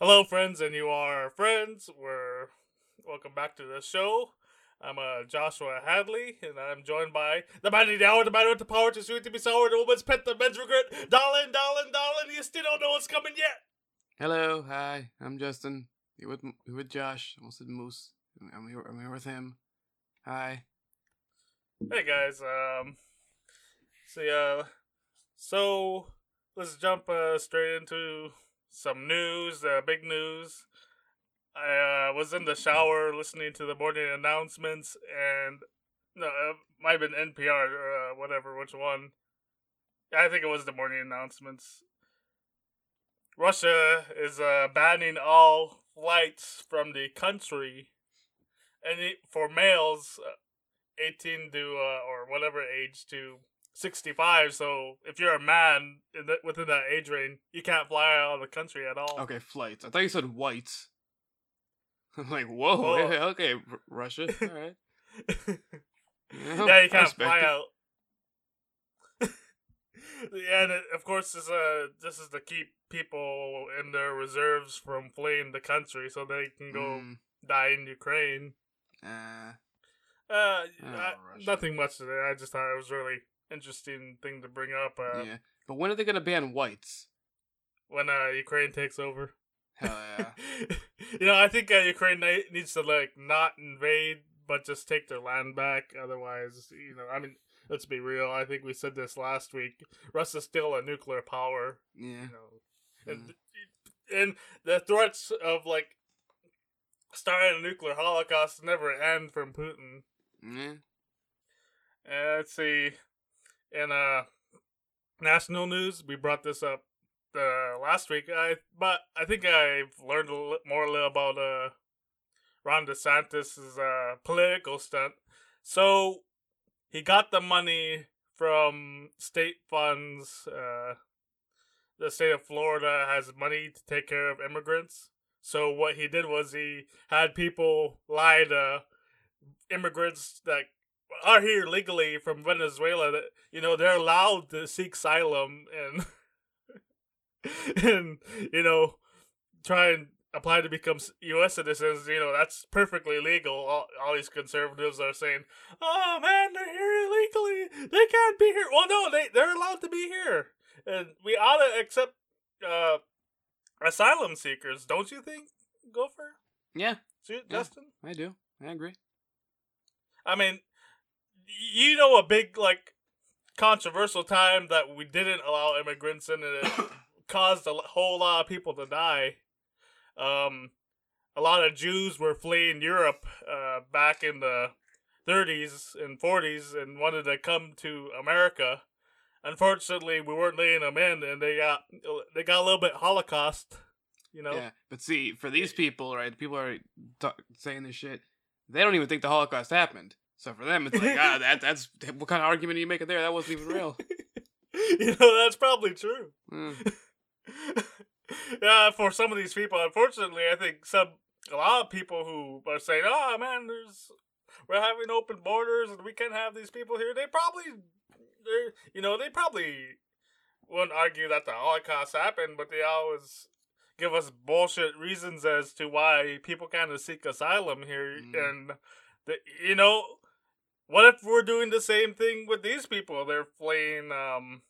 Hello, friends, and you are our friends. We're welcome back to the show. I'm uh, Joshua Hadley, and I'm joined by the man in the hour, the man with the power to sweet to be sour, the woman's pet, the men's regret. Darling, darling, darling, you still don't know what's coming yet. Hello, hi, I'm Justin. Here with here with Josh. I almost said Moose. I'm here. I'm here with him. Hi. Hey guys, um, see, uh, so let's jump uh, straight into some news, uh, big news. I uh, was in the shower listening to the morning announcements, and no, it might have been NPR or uh, whatever, which one. I think it was the morning announcements. Russia is uh, banning all flights from the country, and for males, uh, eighteen to uh, or whatever age to 65 so if you're a man in the, within that age range you can't fly out of the country at all Okay, flights. I thought you said whites. I'm like, whoa. Okay, R- Russia. All right. Yeah, yeah you can't fly it. out yeah and it, of course this, uh, this is to keep people in their reserves from fleeing the country so they can go Mm, die in ukraine uh, uh, Oh, I- nothing much today i just thought it was really interesting thing to bring up uh, yeah. But when are they gonna ban whites? when uh, ukraine takes over Hell yeah. you know, I think uh, Ukraine needs to like not invade, but just take their land back. Otherwise, you know, I mean, let's be real. I think we said this last week. Russia's still a nuclear power. yeah. You know, and and the threats of like starting a nuclear holocaust never end from Putin. Yeah. Uh, let's see. In uh, national news, we brought this up uh, last week. I but I think I've learned a little more about uh, Ron DeSantis's uh, political stunt. So he got the money from state funds. Uh, the state of Florida has money to take care of immigrants. So what he did was he had people lie to immigrants that are here legally from Venezuela that you know they're allowed to seek asylum and and you know try and apply to become U.S. citizens. You know that's perfectly legal. All, all these conservatives are saying, "Oh man, they're here illegally. They can't be here." Well, no, they they're allowed to be here, and we ought to accept uh, asylum seekers. Don't you think, Gopher? Yeah, Ju- Yeah. Justin? I do. I agree. I mean, you know, a big like controversial time that we didn't allow immigrants in, and it caused a whole lot of people to die. Um, a lot of Jews were fleeing Europe uh, back in the 30s and 40s and wanted to come to America. Unfortunately, we weren't letting them in, and they got they got a little bit Holocaust. You know, Yeah, but see, for these people, right? People are t- saying this shit. They don't even think the Holocaust happened. So for them, it's like, ah, that that's what kind of argument are you making there? That wasn't even real. you know that's probably true. Mm. yeah, for some of these people, unfortunately, I think some a lot of people who are saying, "Oh man, there's we're having open borders and we can't have these people here." They probably, they you know, they probably wouldn't argue that the Holocaust happened, but they always give us bullshit reasons as to why people kind of seek asylum here, Mm. and the, you know. What if we're doing the same thing with these people? They're fleeing um,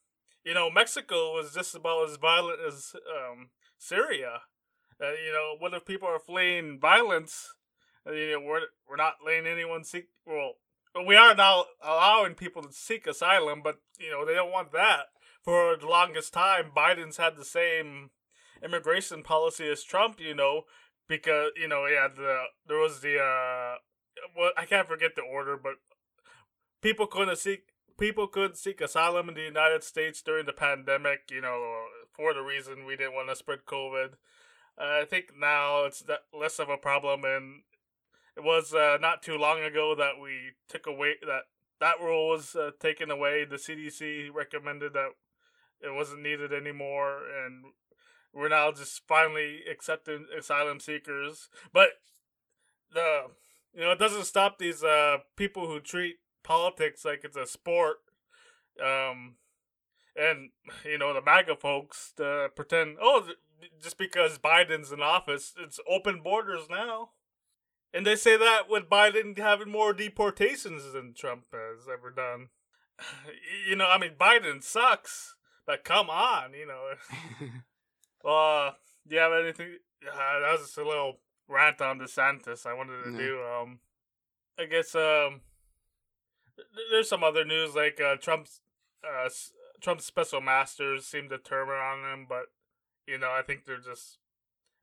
you know, Mexico was just about as violent as um, Syria. Uh, you know, what if people are fleeing violence? Uh, you know, we're we're not letting anyone seek. Well, we are now allowing people to seek asylum, but you know they don't want that. For the longest time, Biden's had the same immigration policy as Trump. You know, because you know, yeah, the there was the uh, well, I can't forget the order, but people couldn't seek people couldn't seek asylum in the United States during the pandemic, you know, for the reason we didn't want to spread COVID. Uh, I think now it's less of a problem, and it was uh, not too long ago that we took away that that rule was uh, taken away. The CDC recommended that it wasn't needed anymore, and we're now just finally accepting asylum seekers. But the you know it doesn't stop these uh people who treat politics like it's a sport. Um, and you know the MAGA folks to pretend, oh, just because Biden's in office, it's open borders now. And they say that with Biden having more deportations than Trump has ever done. You know, I mean, Biden sucks, but come on, you know. Uh, do you have anything? Uh, that was just a little rant on DeSantis I wanted to Yeah. do. Um, I guess um, there's some other news like uh, Trump's uh, Trump's special masters seem to turn on him, but you know I think they're just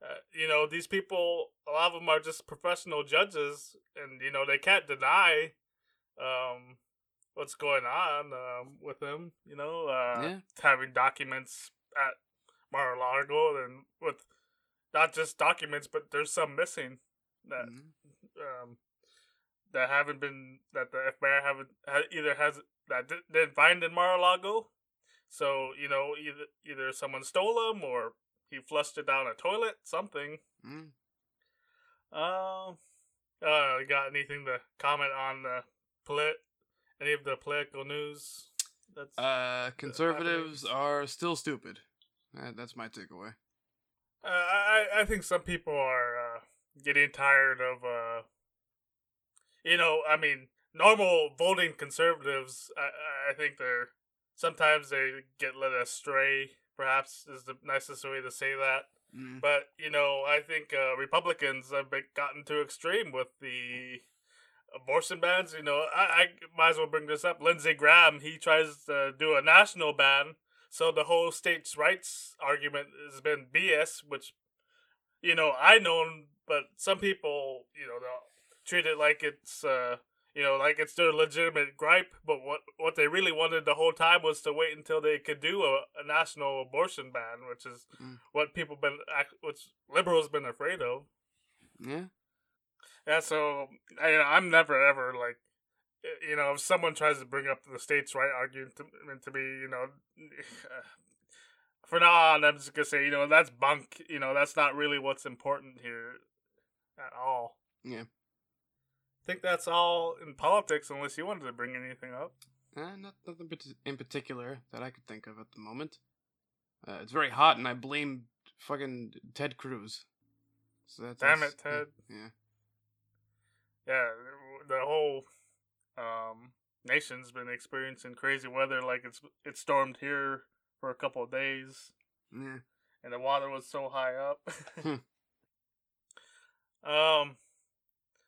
uh, you know these people. A lot of them are just professional judges, and you know they can't deny um what's going on um with them. You know, uh, Yeah. having documents at Mar-a-Lago and with not just documents, but there's some missing that Mhm. um, that haven't been that the FBI haven't ha, either has that di- didn't find in Mar-a-Lago. So you know either either someone stole them or he flushed it down a toilet, something. Mm. Um, uh, got anything to comment on the polit any of the political news? That's Uh, conservatives are still stupid. Uh, that's my takeaway. Uh, I I think some people are uh, getting tired of uh, you know, I mean, normal voting conservatives. I I think they're sometimes they get led astray. Perhaps is the nicest way to say that. Mm. But you know, I think uh, Republicans have been, gotten too extreme with the abortion bans. You know, I, I might as well bring this up. Lindsey Graham he tries to do a national ban, so the whole states' rights argument has been BS. Which, you know, I know, but some people, you know, they'll treat it like it's. Uh, you know, like it's their legitimate gripe, but what what they really wanted the whole time was to wait until they could do a, a national abortion ban, which is Mm. what people been which liberals been afraid of. Yeah. Yeah, so I, I'm never ever like, you know, if someone tries to bring up the states' right argument to, to be, you know, for now on, I'm just gonna say, you know, that's bunk. You know, that's not really what's important here at all. Yeah. I think that's all in politics, unless you wanted to bring anything up. Uh, not nothing in particular that I could think of at the moment. Uh, it's very hot, and I blame fucking Ted Cruz. So that's Damn it, Ted. Yeah. Yeah, the whole um, nation's been experiencing crazy weather. Like it's it stormed here for a couple of days. Yeah. and the water was so high up. Hmm. um,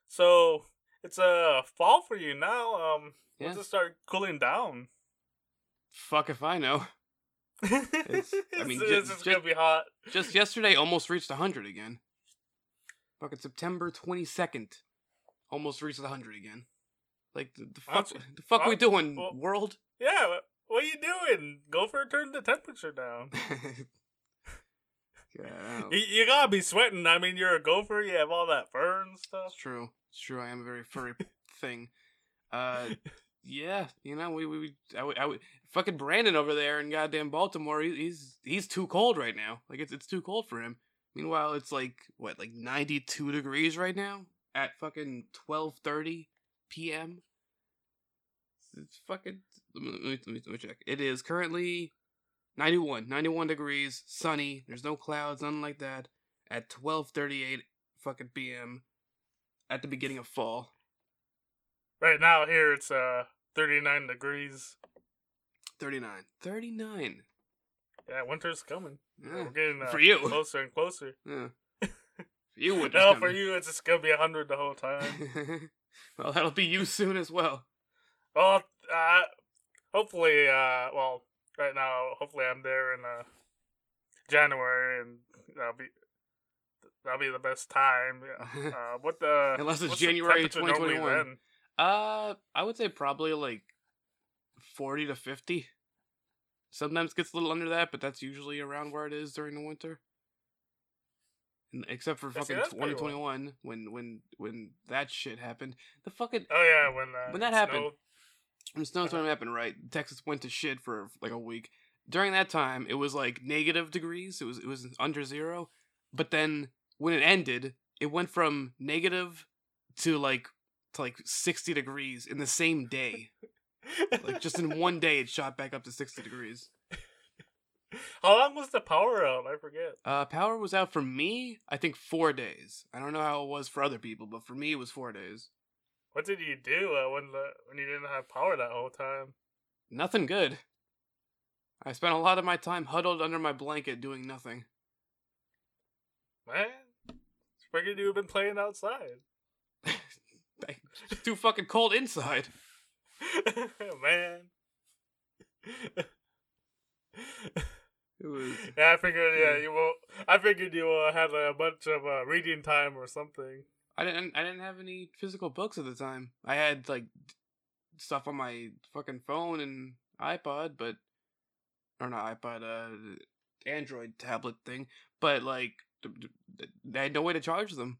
so it's a uh, fall for you now. Um, Yeah. once it start cooling down, Fuck if I know. it's, I mean, it's, it's just gonna be hot. Just yesterday, almost reached 100 again. Fucking September 22nd, almost reached 100 again. Like the, the fuck, the fuck we doing, Well- world? Yeah, what, what are you doing? Go for a turn the temperature down. yeah, You, you gotta be sweating. I mean, you're a gopher. You have all that fur and stuff. It's true. It's true. I am a very furry thing. Uh, yeah. You know, we we, we I, would- I, fucking Brandon over there in goddamn Baltimore. He, he's he's too cold right now. Like it's it's too cold for him. Meanwhile, it's like what like ninety two degrees right now at fucking twelve thirty p.m. It's fucking. Let me, let, me, let, me, check. It is currently 91, 91 degrees, sunny. There's no clouds, nothing like that. At twelve thirty eight fucking p.m. at the beginning of fall. Right now, here it's uh 39 degrees. 39. 39. Yeah, winter's coming. Yeah. We're getting uh, For you. closer and closer. Yeah. For you would No, for you, it's just gonna be hundred the whole time. well, that'll be you soon as well. well, uh, hopefully, uh, well, right now, hopefully, I'm there in uh January, and I'll be that'll be the best time. Yeah. Uh, what the Unless it's January 2021. Uh, I would say probably like 40 to 50. Sometimes gets a little under that, but that's usually around where it is during the winter. And except for fucking pretty low. 2021 when when when that shit happened. The fucking Oh yeah, when uh, When that happened, snowed. when snowstorm happened, right? Texas went to shit for like a week. During that time, it was like negative degrees. It was it was under zero. But then when it ended, it went from negative to like to like sixty degrees in the same day. Like just in one day, it shot back up to sixty degrees. How long was the power out? I forget. Uh, power was out for me. I think four days. I don't know how it was for other people, but for me, it was four days. What did you do uh, when the when you didn't have power that whole time? Nothing good. I spent a lot of my time huddled under my blanket doing nothing. Man, figured you've been playing outside. It's too fucking cold inside. Man. It was. Yeah, I figured. Yeah, you will. I figured you uh, had a bunch of uh, reading time or something. I didn't. I didn't have any physical books at the time. I had like stuff on my fucking phone and iPod, but or not iPod, uh, Android tablet thing. But like, I had no way to charge them.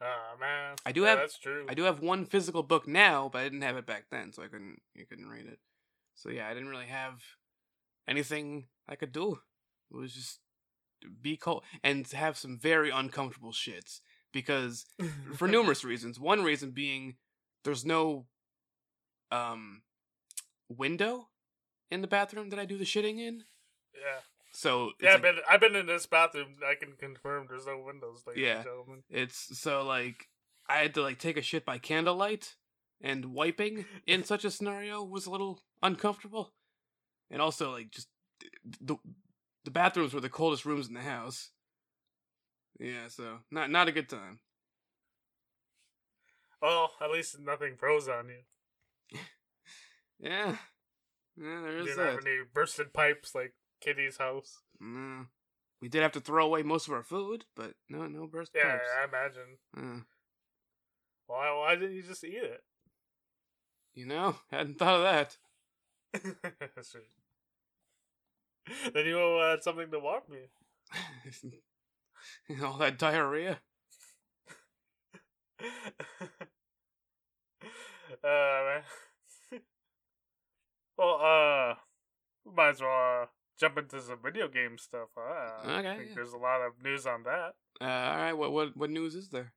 Ah man, I do Yeah, have- That's true. I do have one physical book now, but I didn't have it back then, so I couldn't. You couldn't read it. So yeah, I didn't really have anything I could do. It was just be cold and have some very uncomfortable shits because for numerous reasons. One reason being there's no um window in the bathroom that I do the shitting in. Yeah, So yeah. like- I've been I've been in this bathroom. I can confirm there's no windows, ladies Yeah. and gentlemen. It's so like I had to like take a shit by candlelight, and wiping in such a scenario was a little uncomfortable, and also like just the the bathrooms were the coldest rooms in the house. Yeah, so not not a good time. Well, at least nothing froze on you. Yeah, yeah, there You is didn't have any bursted pipes like Kitty's house. No. We did have to throw away most of our food, but no, no burst Yeah, pipes. I imagine. Uh, Why why didn't you just eat it? you know, hadn't thought of that. Then you uh, had something to warm me. All that diarrhea. uh, man. well, uh, might as well uh, jump into some video game stuff. Huh? I think yeah. there's a lot of news on that. Uh, all right, what what what news is there?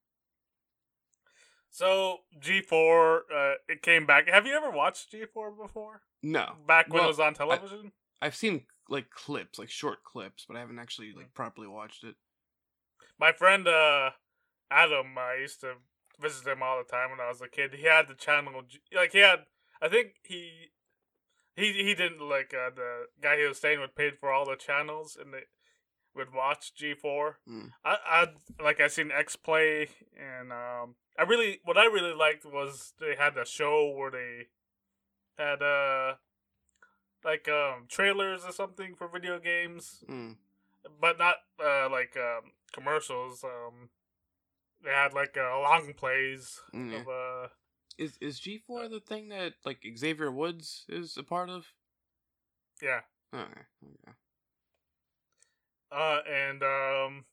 So G4, uh, it came back. Have you ever watched G4 before? No, Back when Well, it was on television. I've seen like clips, like short clips, but I haven't actually like properly watched it. My friend uh, Adam, I used to visit him all the time when I was a kid. He had the channel, G- like he had. I think he. He, he didn't like uh, the guy he was staying with paid for all the channels and they would watch G four. Hmm. I I like I seen X Play and um I really what I really liked was they had a show where they had uh like um trailers or something for video games Mm. but not uh like um commercials um they had like uh, long plays Mm, of uh Is is G four the thing that like Xavier Woods is a part of? yeah Okay. okay. uh and um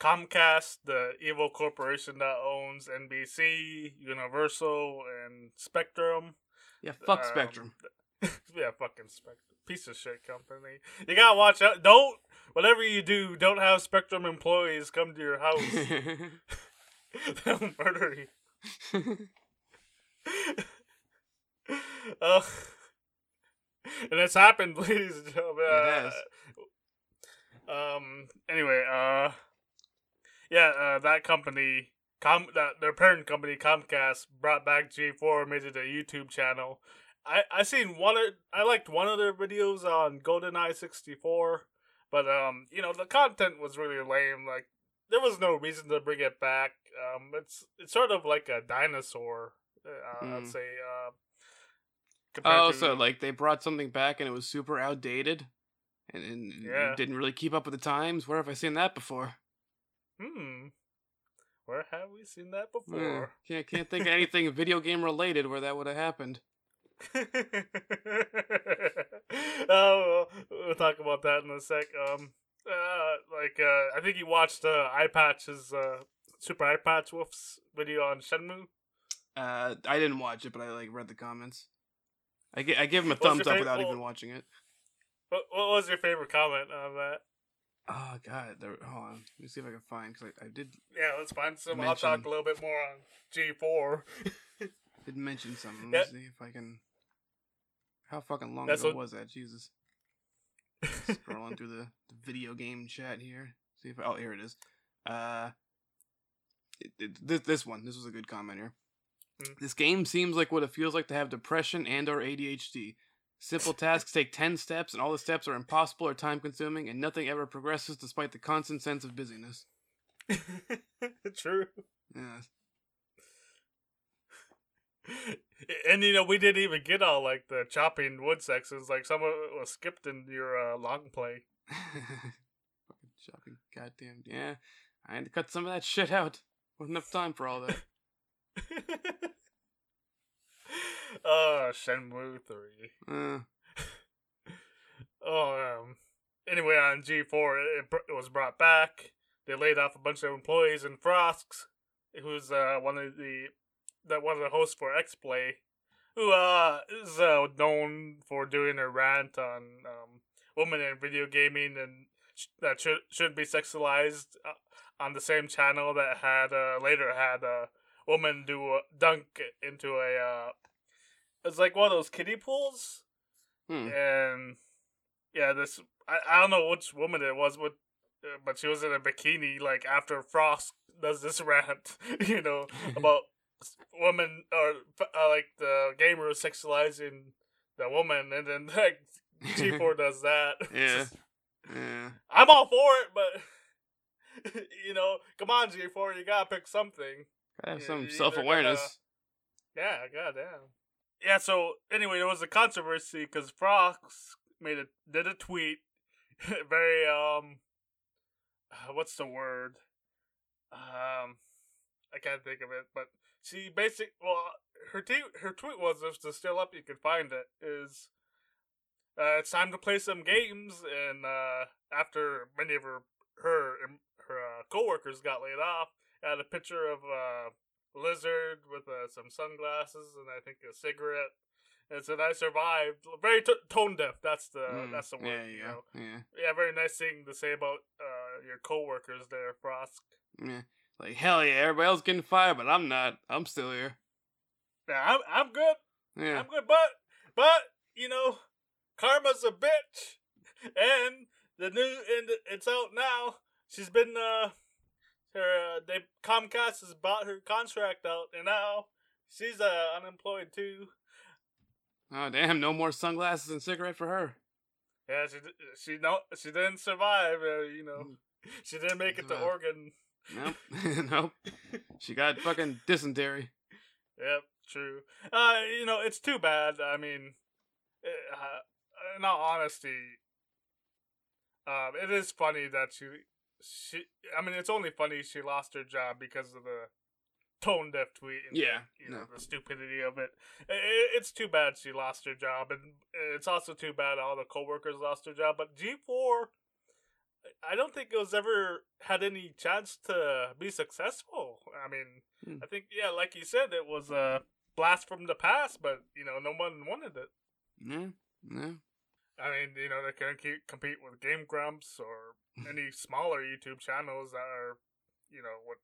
Comcast the evil corporation that owns NBC Universal and Spectrum Yeah, fuck Um, Spectrum. yeah, fucking Spectrum. Piece of shit company. You gotta watch out. Don't, whatever you do, don't have Spectrum employees come to your house. They'll murder you. Uh, and it's happened, ladies and gentlemen. It Uh, has. Um. Anyway, uh, yeah, uh, that company, com, that their parent company Comcast brought back G4, made it a YouTube channel. I I seen one. Of, I liked one of their videos on GoldenEye 64, but um, you know, the content was really lame. Like, there was no reason to bring it back. Um, it's it's sort of like a dinosaur. Uh, I'd Hmm. say. Uh, oh, to- so like they brought something back and it was super outdated, and, and Yeah. didn't really keep up with the times. Where have I seen that before? Hmm. Where have we seen that Eh, before? can't can't think of anything video game related where that would have happened. oh, we'll, we'll talk about that in a sec. Um, uh, like, uh, I think you watched uh, Eyepatch's uh, Super Eyepatch Wolf's video on Shenmue. Uh, I didn't watch it, but I like read the comments. I, gi- I give him a thumbs up without well- even watching it. What, what was your favorite comment on that? Oh god, there, hold on. Let me see if I can find because I, I did Yeah, let's find some. I'll talk a little bit more on G4. did mention something. Yeah. Let me see if I can. How fucking long That's ago what- was that? Jesus. Scrolling through the, the video game chat here. See if oh here it is. Uh, it, it, this this one this was a good comment here. Mm. This game seems like what it feels like to have depression and or ADHD. Simple tasks take ten steps, and all the steps are impossible or time consuming, and nothing ever progresses despite the constant sense of busyness. True. Yes. And you know, we didn't even get all like the chopping wood sections. Like some of it was skipped in your uh, long play. Fucking shopping, goddamn. Yeah, I had to cut some of that shit out. Wasn't enough time for all that. oh, Shenmue three. Uh, Oh, um. Anyway, on G four, it, br- it was brought back. They laid off a bunch of employees, and Frosks, who's uh one of the that one of the hosts for X Play, who uh is uh, known for doing a rant on um women in video gaming and sh- that should should be sexualized uh, on the same channel that had uh later had a woman do a dunk into a uh it's like one of those kiddie pools hmm. and yeah, this I, I don't know which woman it was, but uh, but she was in a bikini like after Frost does this rant, you know, about women or uh, like the gamer sexualizing the woman, and then like G four does that. Yeah. just- yeah. I'm all for it, but you know, come on, G four, you gotta pick something. Gotta have Yeah, some self awareness. Yeah, goddamn. Yeah, so anyway, there was a controversy because Frost made a did a tweet, very um, what's the word? Um, I can't think of it, but she basic well, her tweet her tweet was if it's still up, you can find it. Is uh, it's time to play some games, and uh, after many of her her her uh, coworkers got laid off, had a picture of a lizard with uh, some sunglasses and I think a cigarette. And said I survived. Very t- tone deaf. That's the Mm, that's the word. yeah, you yeah, know. yeah, Yeah, very nice thing to say about uh, your coworkers there, Frost. yeah. Like hell yeah, everybody else getting fired, but I'm not. I'm still here. Yeah, I'm I'm good. Yeah. I'm good, but but you know, karma's a bitch, and the new and it's out now. She's been uh, her uh, they Comcast has bought her contract out, and now she's uh unemployed too. Oh damn, no more sunglasses and cigarette for her. Yeah, she she no she didn't survive. Uh, you know, Mm. she didn't make it to Oregon. Nope. nope. She got fucking dysentery. Yep, true. Uh, you know, it's too bad. I mean, uh, in all honesty, um, it is funny that she, she. I mean, it's only funny she lost her job because of the tone deaf tweet. And Yeah, the, you know the stupidity of it. It's too bad she lost her job, and it's also too bad all the coworkers lost their job. But G four. I don't think it was ever had any chance to be successful. I mean, Hmm. I think yeah, like you said, it was a blast from the past, but you know, no one wanted it. Yeah. Yeah. I mean, you know, they can't keep, compete with Game Grumps or any smaller YouTube channels that are, you know, what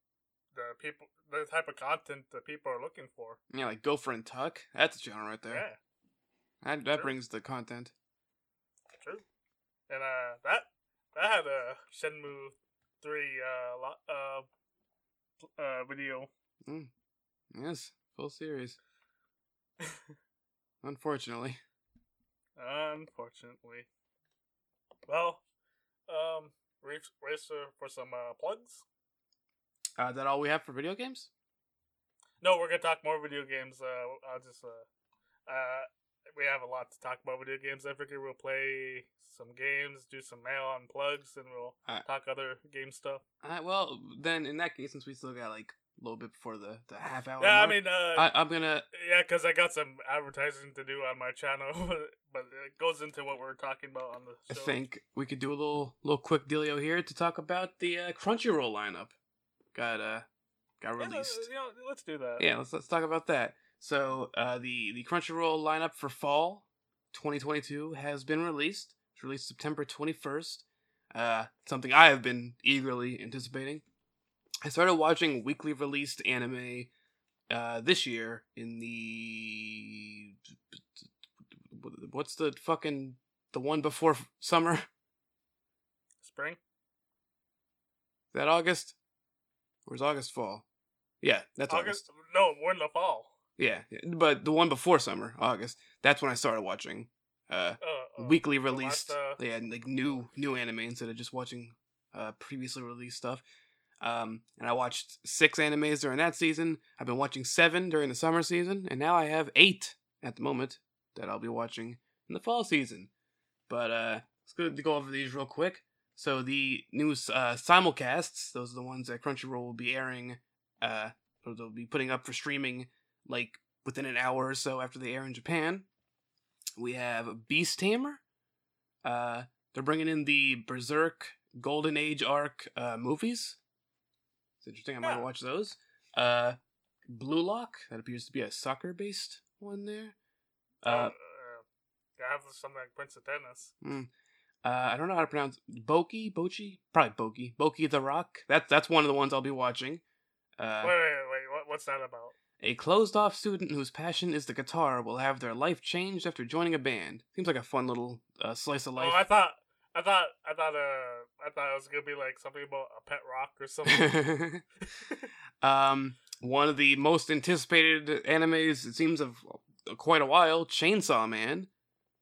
the people, the type of content that people are looking for. Yeah, like Gopher and Tuk. That's a channel right there. Yeah, That that brings the content. true. And uh, that that had a Shenmue three uh uh uh video. Yes, full series. Unfortunately. Unfortunately. Well, um, race racer for some uh, plugs. Uh, that all we have for video games? No, we're gonna talk more video games. Uh, I'll just uh, uh, we have a lot to talk about video games. I figure we'll play some games, do some mail on plugs, and we'll Alright. talk other game stuff. Uh, well, then in that case, since we still got like a little bit before the, the half hour. yeah, I mean, uh, I, I'm gonna. yeah, because I got some advertising to do on my channel, but it goes into what we're talking about on the I think we could do a little little quick dealio here to talk about the uh, Crunchyroll lineup. Got uh got Yeah, released. you know, let's do that. Yeah, let's let's talk about that. So uh, the the Crunchyroll lineup for fall 2022 has been released. It's released September 21st. Uh, something I have been eagerly anticipating. I started watching weekly released anime uh, this year in the what's the fucking the one before summer. Is Spring. that August? Where's August fall? Yeah, that's August. August. No, we're in the fall. Yeah, yeah, but the one before summer, August. That's when I started watching uh Uh, uh, weekly released. last, uh, They had like new new anime instead of just watching uh previously released stuff. Um, and I watched six animes during that season. I've been watching seven during the summer season, and now I have eight at the moment that I'll be watching in the fall season. But uh, it's good to go over these real quick. So the new uh, simulcasts, those are the ones that Crunchyroll will be airing. Uh, or they'll be putting up for streaming like within an hour or so after they air in Japan. We have Beast Tamer. Uh, they're bringing in the Berserk Golden Age arc uh, movies. It's interesting. I might Yeah. watch those. Uh, Blue Lock. That appears to be a soccer based one there. uh, Uh, uh, I have something like Prince of Tennis. uh, I don't know how to pronounce Boki, Bochi, probably Boki, Boki the Rock. That's that's one of the ones I'll be watching. Uh, wait, wait, wait. What, what's that about? A closed off student whose passion is the guitar will have their life changed after joining a band. Seems like a fun little uh, slice of life. Oh, I thought, I thought, I thought, uh, I thought it was gonna be like something about a pet rock or something. um, one of the most anticipated animes, it seems, of quite a while, Chainsaw Man.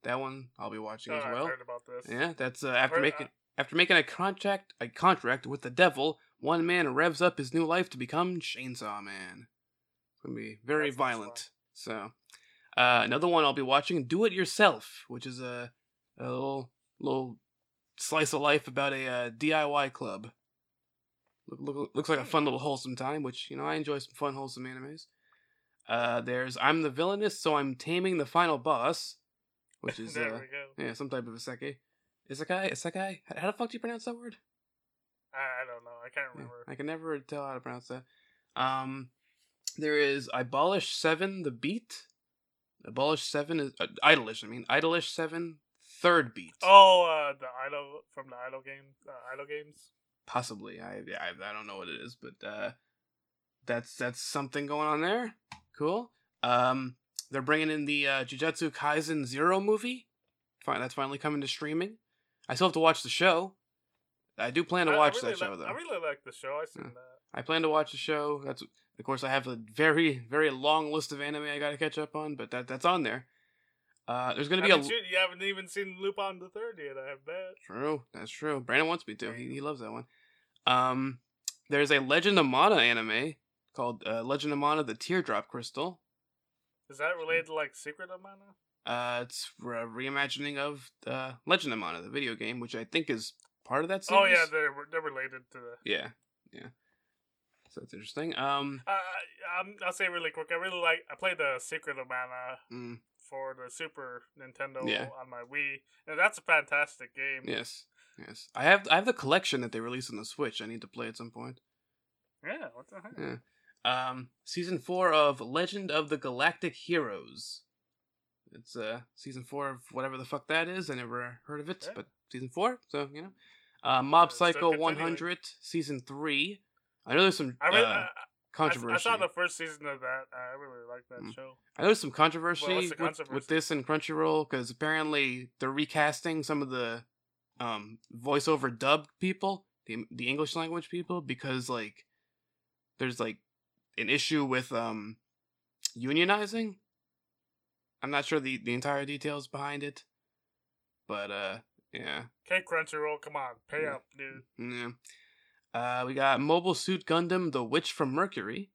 That one I'll be watching oh, as I've well. heard about this. Yeah, that's uh, after making uh, after making a contract a contract with the devil. One man revs up his new life to become Chainsaw Man. It's gonna be very violent. So, uh, another one I'll be watching, Do It Yourself, which is a, a little little slice of life about a uh, DIY club. Look, look, looks like a fun little wholesome time, which you know I enjoy some fun wholesome animes. Uh, there's I'm the villainous, so I'm taming the final boss, which is uh, yeah, some type of isekai. Isekai? Isekai? How how the fuck do you pronounce that word? I, I don't know. I can't remember. I can never tell how to pronounce that. Um, there is Abolish 7, the beat. Abolish 7 is. Uh, Idolish, I mean. Idolish 7, third beat. Oh, uh, the idol from the idol game, uh, idol games. Possibly. I, I I don't know what it is, but uh, that's that's something going on there. Cool. Um, they're bringing in the uh, Jujutsu Kaisen Zero movie. Fine, that's finally coming to streaming. I still have to watch the show. I do plan to I- I watch really that show though. I really like the show. I seen Yeah. that. I plan to watch the show. That's of course I have a very very long list of anime I got to catch up on, but that that's on there. Uh, there's gonna be a Haven't you, you haven't even seen Lupin the Third yet. I have bet. true. That's true. Brandon wants me to. He he loves that one. Um, there's a Legend of Mana anime called uh, Legend of Mana: The Teardrop Crystal. Is that related to like Secret of Mana? Uh, it's a reimagining of uh, Legend of Mana, the video game, which I think is part of that series. Oh yeah, they're they're related to the. yeah, yeah. So that's interesting. Um, Uh, I'm, I'll say really quick. I really like. I played the Secret of Mana mm, for the Super Nintendo Yeah. on my Wii, and that's a fantastic game. yes, yes. I have I have the collection that they released on the Switch. I need to play at some point. Yeah. What the heck? Yeah. Um, season four of Legend of the Galactic Heroes. It's uh season four of whatever the fuck that is. I never heard of it, Yeah. but season four, so you know. Uh, Mob Psycho 100 season three. I know there's some I really, uh, I, I, controversy. I saw the first season of that. I really like that Mm. show. I know there's some controversy, Well, with, with this and Crunchyroll because apparently they're recasting some of the um voiceover dub people, the the English language people, because like there's like an issue with um unionizing. I'm not sure the the entire details behind it, but uh yeah Okay, Crunchyroll, come on, pay Yeah. up, dude. yeah. Uh, we got Mobile Suit Gundam: The Witch from Mercury,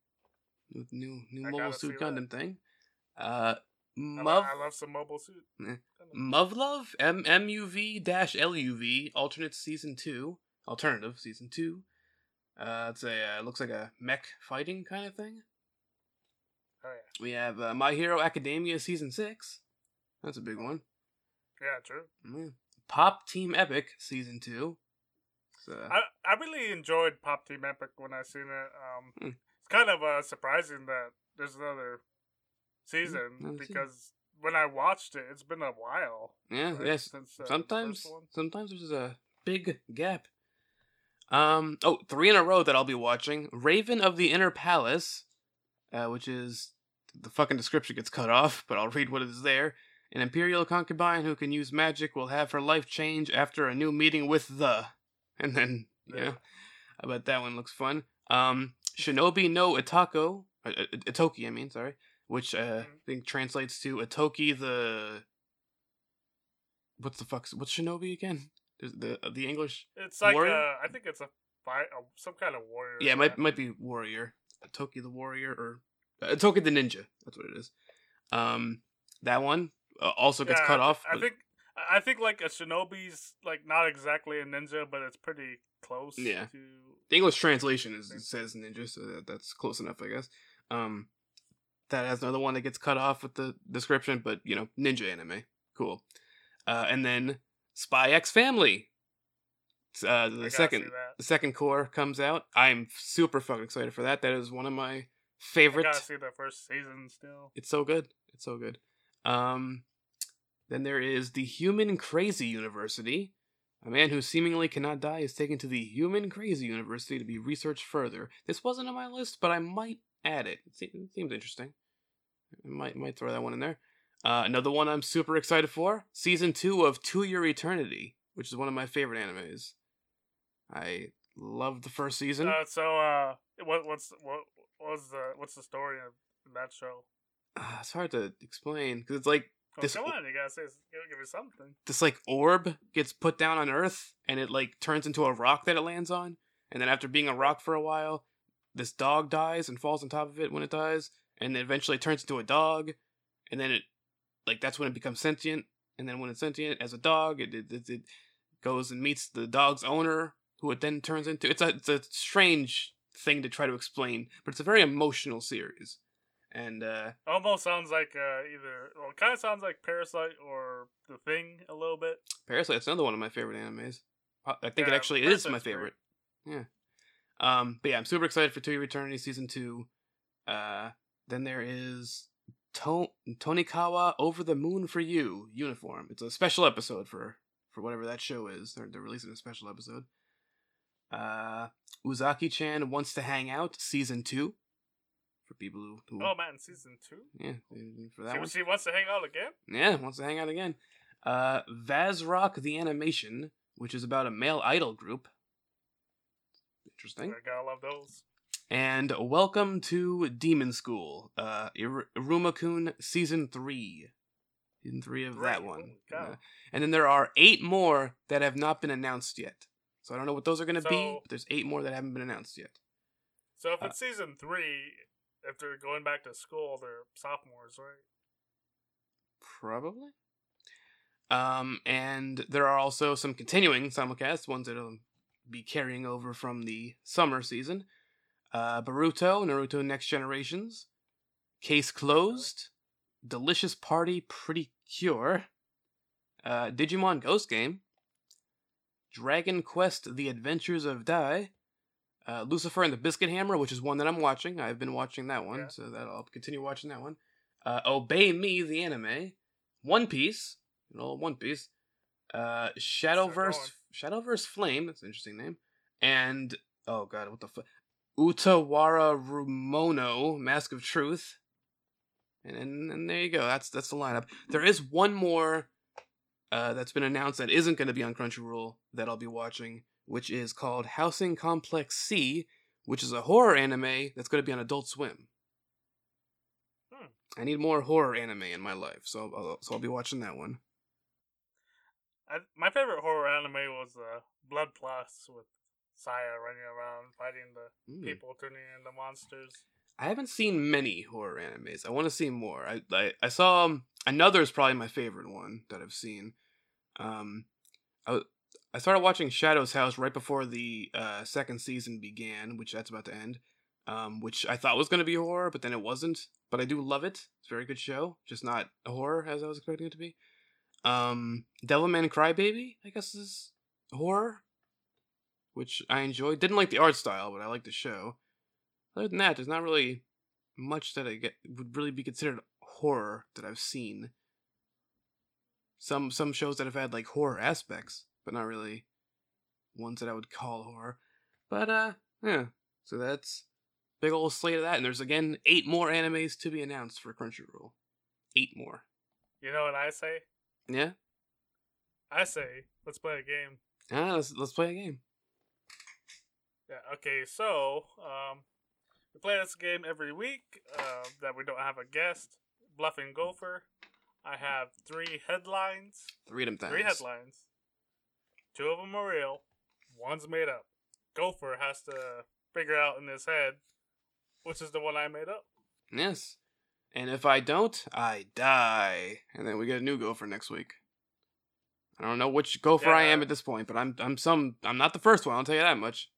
new new, new Mobile Suit see that. Gundam thing. Uh, I, Muv I love some mobile suit. Eh. Muv-Luv M M U V dash L U V alternate season two alternative season two. Uh, it's a uh, looks like a mech fighting kind of thing. Oh yeah, We have uh, My Hero Academia season six. That's a big one. yeah, true. Mm. Pop Team Epic season two. So, I I really enjoyed Pop Team Epic when I seen it. Um, Hmm. it's kind of uh, surprising that there's another season another season. because when I watched it, it's been a while. yeah, right, yes. since, uh, sometimes, sometimes there's a big gap. Um. Oh, three in a row that I'll be watching: Raven of the Inner Palace, uh, which is the fucking description gets cut off, but I'll read what is there. An imperial concubine who can use magic will have her life change after a new meeting with the. And then, Yeah. know, I bet that one looks fun. Um, Shinobi no Itako, uh, uh, Ittoki, I mean, sorry, which uh, I Mhm. think translates to Ittoki the. What's the fuck? What's Shinobi again? The the English. It's like Warrior? uh, I think it's a uh, some kind of warrior. Yeah, it might might be warrior. Ittoki the warrior or uh, Ittoki the ninja. That's what it is. Um, that one uh, also gets Yeah, cut I, off. I but- think I think like a shinobi's like not exactly a ninja, but it's pretty close. Yeah. To... the English translation is it says ninja, so that, that's close enough, I guess. Um, that has another one that gets cut off with the description, but you know, ninja anime, cool. Uh, and then Spy X Family. Uh, the second the second core comes out. I'm super fucking excited for that. That is one of my I favorite. gotta see the first season still. It's so good. It's so good. Um, then there is the Human Crazy University. A man who seemingly cannot die is taken to the Human Crazy University to be researched further. This wasn't on my list, but I might add it. It, seems interesting. I might might throw that one in there. Uh, another one I'm super excited for: season two of To Your Eternity, which is one of my favorite animes. I loved the first season. Uh, so uh, what what's what was the what's the story of that show? Ah, it's hard to explain because it's like Oh, This- come on, you gotta say give, give me something. this like orb gets put down on Earth and it like turns into a rock that it lands on. And then after being a rock for a while, this dog dies and falls on top of it when it dies, and then eventually turns into a dog, and then it like that's when it becomes sentient. And then when it's sentient as a dog, it it, it, it goes and meets the dog's owner, who it then turns into. It's a it's a strange thing to try to explain, but it's a very emotional series. And uh Almost sounds like uh, either well, it kind of sounds like Parasite or The Thing a little bit. Parasite Parasite's another one of my favorite animes. I think it Yeah, actually is my Parasite's great. favorite. Yeah. Um, but yeah, I'm super excited for To Your Eternity season two. Uh, then there is to- Tonikawa Over the Moon for You uniform. It's a special episode for for whatever that show is. They're they're releasing a special episode. Uh, Uzaki Chan wants to hang out season two. For people who, who Oh man, season two. yeah for that She, one. she wants to hang out again. Yeah, wants to hang out again. Uh, Vazzrock the Animation, which is about a male idol group. Interesting. I gotta love those. And Welcome to Demon School, uh, Ir- Iruma-kun Season 3. Season 3 of that Three, one. Uh, and then there are eight more that have not been announced yet. So I don't know what those are going to be, but there's eight more that haven't been announced yet. So if Uh, it's season three, if they're going back to school, they're sophomores, right? Probably. Um, and there are also some continuing simulcasts, ones that'll be carrying over from the summer season. Uh, Boruto, Naruto Next Generations, Case Closed, Delicious Party, Pretty Cure, uh, Digimon Ghost Game, Dragon Quest: The Adventures of Dai, uh, Lucifer and the Biscuit Hammer, which is one that I'm watching. I've been watching that one, Yeah. so that I'll continue watching that one. Uh, Obey Me, the anime, One Piece, you know, One Piece, uh, Shadowverse. Shadowverse Flame. That's an interesting name, and oh god, what the fuck, Utawarerumono, Mask of Truth. And, and and there you go. That's that's the lineup. There is one more uh, that's been announced that isn't going to be on Crunchyroll that I'll be watching, which is called Housing Complex C, which is a horror anime that's going to be on Adult Swim. Hmm. I need more horror anime in my life, so I'll, so I'll be watching that one. I, my favorite horror anime was uh, Blood Plus with Saya running around fighting the Mm. people turning into monsters. I haven't seen many horror animes. I want to see more. I I, I saw um, another is probably my favorite one that I've seen. Um, I I started watching Shadow's House right before the uh, second season began, which that's about to end. Um, which I thought was going to be horror, but then it wasn't. But I do love it. It's a very good show, just not horror as I was expecting it to be. Um, Devilman Crybaby, I guess is horror, which I enjoyed. Didn't like the art style, but I like the show. Other than that, there's not really much that I get would really be considered horror that I've seen. Some some shows that have had like horror aspects, but not really ones that I would call horror. But uh, yeah. So that's big old slate of that, and there's again eight more animes to be announced for Crunchyroll. Eight more. You know what I say? Yeah. I say, let's play a game. Ah, let's let's play a game. Yeah. Okay. So, um, we play this game every week. Uh, that we don't have a guest. Bluffing Gopher. I have three headlines. Read them things. Three headlines. Two of them are real. One's made up. Gopher has to figure out in his head which is the one I made up. Yes. And if I don't, I die. And then we get a new gopher next week. I don't know which gopher I am at this point, but I'm I'm some I'm not the first one, I'll tell you that much.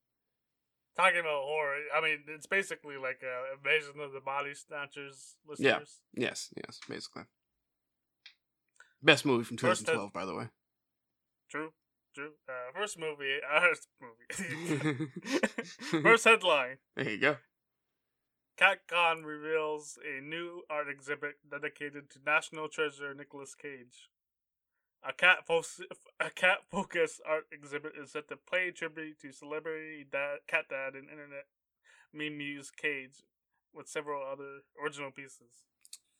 Talking about horror, I mean, it's basically like a invasion of the body snatchers listeners. Yeah. Yes, yes, basically. Best movie from First 2012, by the way. True, Uh, first movie, uh, first movie. first headline: There you go. CatCon reveals a new art exhibit dedicated to national treasure Nicolas Cage. A cat fo- a cat focused art exhibit is set to pay tribute to celebrity dad, cat dad and internet meme muse Cage, with several other original pieces.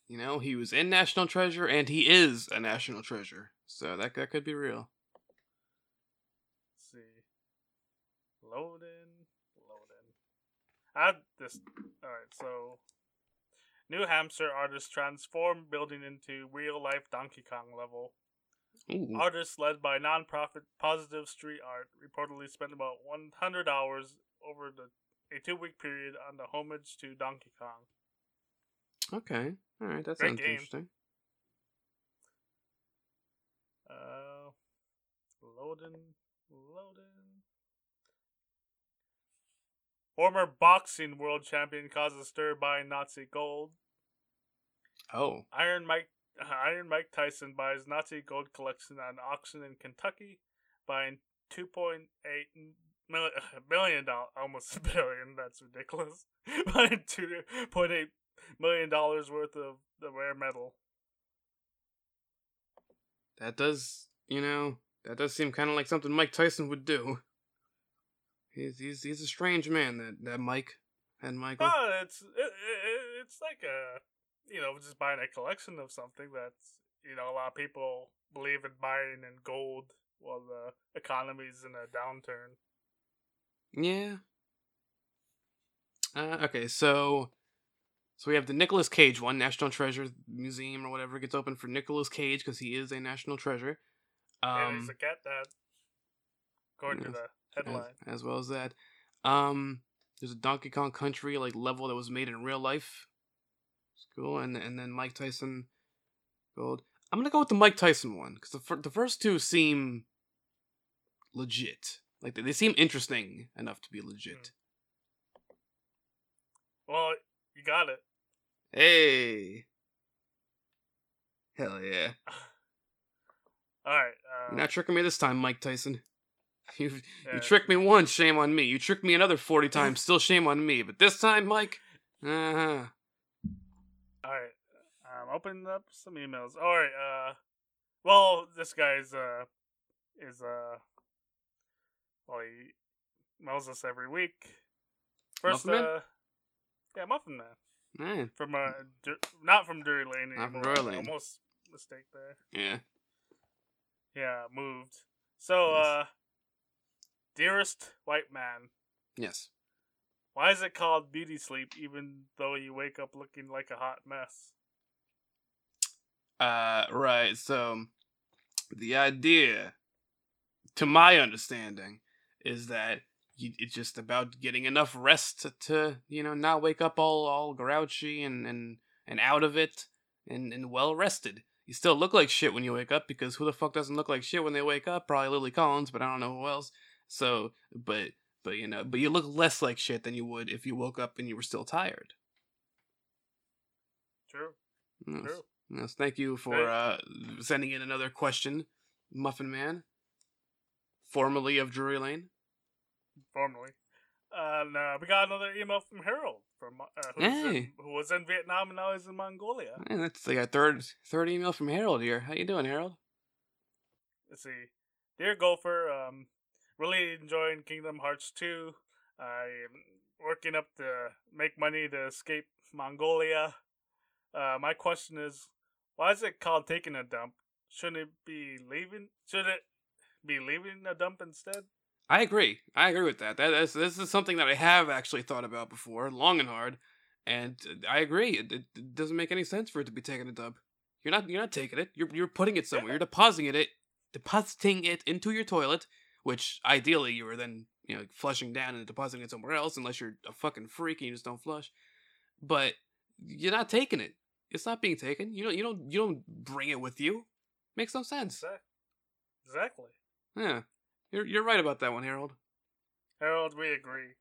You know, he was in National Treasure and he is a national treasure. So that that could be real. Let's see. Loading, loading. I this. Alright, so. New Hampshire artists transform building into real life Donkey Kong level. Ooh. Artists led by nonprofit Positive Street Art reportedly spent about 100 hours over the a two week period on the homage to Donkey Kong. Okay. All right, that Great sounds game. interesting. Uh, loading, loading. Former boxing world champion causes stir by Nazi gold. Oh. Iron Mike Iron Mike Tyson buys Nazi gold collection on auction in Kentucky, buying two point eight million billion dollars, almost a billion. That's ridiculous. buying two point eight million dollars worth of the rare metal. That does, you know, that does seem kind of like something Mike Tyson would do. He's he's he's a strange man, that that Mike and Michael. Oh, it's it, it, it's like a you know just buying a collection of something that's you know a lot of people believe in buying in gold while the economy's in a downturn. Yeah. Uh, okay, so so we have the Nicolas Cage one, National Treasure Museum or whatever gets open for Nicolas Cage because he is a national treasure. and he's Um, a cat dad, according to the headline. as, as well as that. Um, there's a Donkey Kong Country like level that was made in real life. It's cool, and and then Mike Tyson gold. I'm gonna go with the Mike Tyson one because the fir- the first two seem legit. Like they, they seem interesting enough to be legit. Well, you got it. Hey, hell yeah! All right. Uh, You're not tricking me this time, Mike Tyson. You yeah, you tricked me once, shame on me. You tricked me another forty times, still shame on me. But this time, Mike, uh huh. All right. I'm opening up some emails. All right. Uh, well, this guy's uh is uh well he mails us every week. First, Muffin Man? uh, yeah, Muffin Man Man, from uh not from Drury Lane Not from anymore. Drury Lane. Almost mistake there. yeah. Yeah, moved. So, Yes. uh, dearest white man, Yes. why is it called beauty sleep even though you wake up looking like a hot mess? Uh, right. So, the idea, to my understanding, is that you, it's just about getting enough rest to, to, you know, not wake up all all grouchy and and and out of it and and well rested. You still look like shit when you wake up because who the fuck doesn't look like shit when they wake up? Probably Lily Collins, but I don't know who else. So, but but you know, but you look less like shit than you would if you woke up and you were still tired. True, Yes. true. Yes, thank you for Hey. uh, sending in another question, Muffin Man, formerly of Drury Lane. Formerly. And uh, we got another email from Harold from uh, who's in, who was in Vietnam and now he's in Mongolia. And that's like our third third email from Harold here. How you doing, Harold? Let's see. Dear Gopher, um, really enjoying Kingdom Hearts 2. I'm working up to make money to escape Mongolia. Uh, my question is, Why is it called taking a dump? Shouldn't it be leaving? Should it be leaving a dump instead? I agree. I agree with that. That that's, this is something that I have actually thought about before, long and hard, and I agree. It, it, it doesn't make any sense for it to be taking a dump. You're not you're not taking it. You're you're putting it somewhere. You're depositing it depositing it into your toilet, which ideally you were then you know flushing down and depositing it somewhere else, unless you're a fucking freak and you just don't flush. But you're not taking it. It's not being taken. You don't you don't you don't bring it with you. Makes no sense. Exactly. Yeah. You're you're right about that one, Harold. Harold, we agree.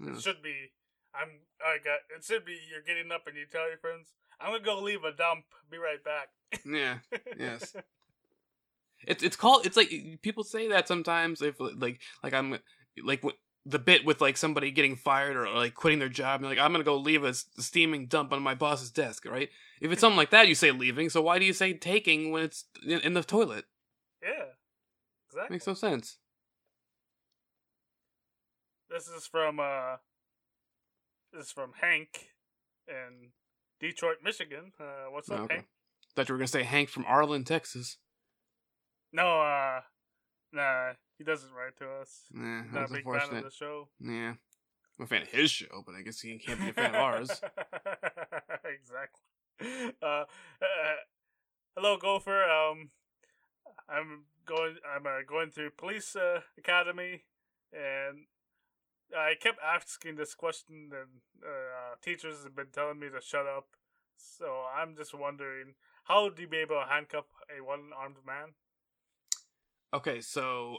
Yeah. It should be. I'm. I got. It should be. You're getting up and you tell your friends, "I'm gonna go leave a dump. Be right back." Yeah. Yes. It's it's called. It's like people say that sometimes. If like like I'm like the bit with like somebody getting fired or like quitting their job and like I'm gonna go leave a steaming dump on my boss's desk, right? If it's something like that, you say leaving. So why do you say taking when it's in, in the toilet? yeah. Exactly. Makes no sense. This is from uh. This is from Hank, in Detroit, Michigan. Uh, what's up, Okay. Hank? Thought you were gonna say Hank from Arlen, Texas. No, uh, nah, he doesn't write to us. Yeah, Not a big fan of the show. Yeah, I'm a fan of his show, but I guess he can't be a fan of ours. exactly. Uh, uh, hello, Gopher. Um, I'm going. I'm uh, going through police uh, academy, and I kept asking this question, and uh, teachers have been telling me to shut up. So I'm just wondering, how do you be able to handcuff a one-armed man? Okay, so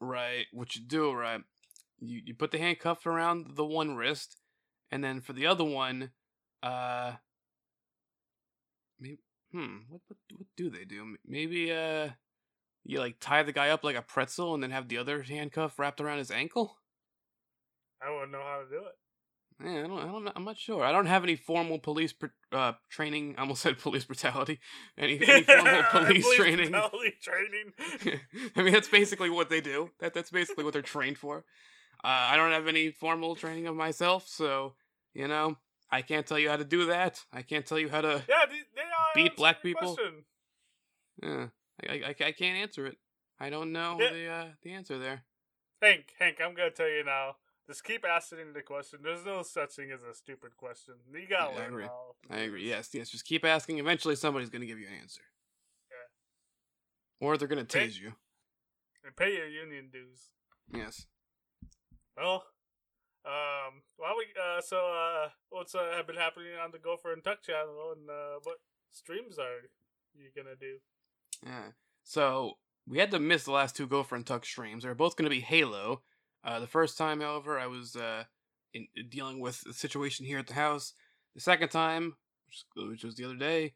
right, what you do, right? You you put the handcuff around the one wrist, and then for the other one, uh, maybe hmm, what what what do they do? Maybe uh, you like tie the guy up like a pretzel, and then have the other handcuff wrapped around his ankle. I wouldn't know how to do it. Yeah, I don't, I don't, I'm not sure. I don't have any formal police pr- uh training. I almost said police brutality. Any, any formal police training. brutality training. I mean, that's basically what they do. That that's basically what they're trained for. Uh, I don't have any formal training of myself, so you know, I can't tell you how to do that. I can't tell you how to. Yeah, they, they Beat black people? question. Yeah, I, I, I can't answer it. I don't know Yeah. the uh, the answer there. Hank, Hank, I'm gonna tell you now. Just keep asking the question. There's no such thing as a stupid question. You gotta Yeah, I agree. how. I agree. Yes, yes. Just keep asking. Eventually, somebody's gonna give you an answer. Yeah. Or they're gonna tase you. And pay your union dues. Yes. Well, um, why we uh, so uh, what's uh, have been happening on the Gopher and Tuk channel, and uh, what streams are you gonna do? Yeah. So we had to miss the last two Gopher and Tuk streams. They're both going to be Halo. Uh, the first time, however, I was uh, in, dealing with a situation here at the house. The second time, which, which was the other day,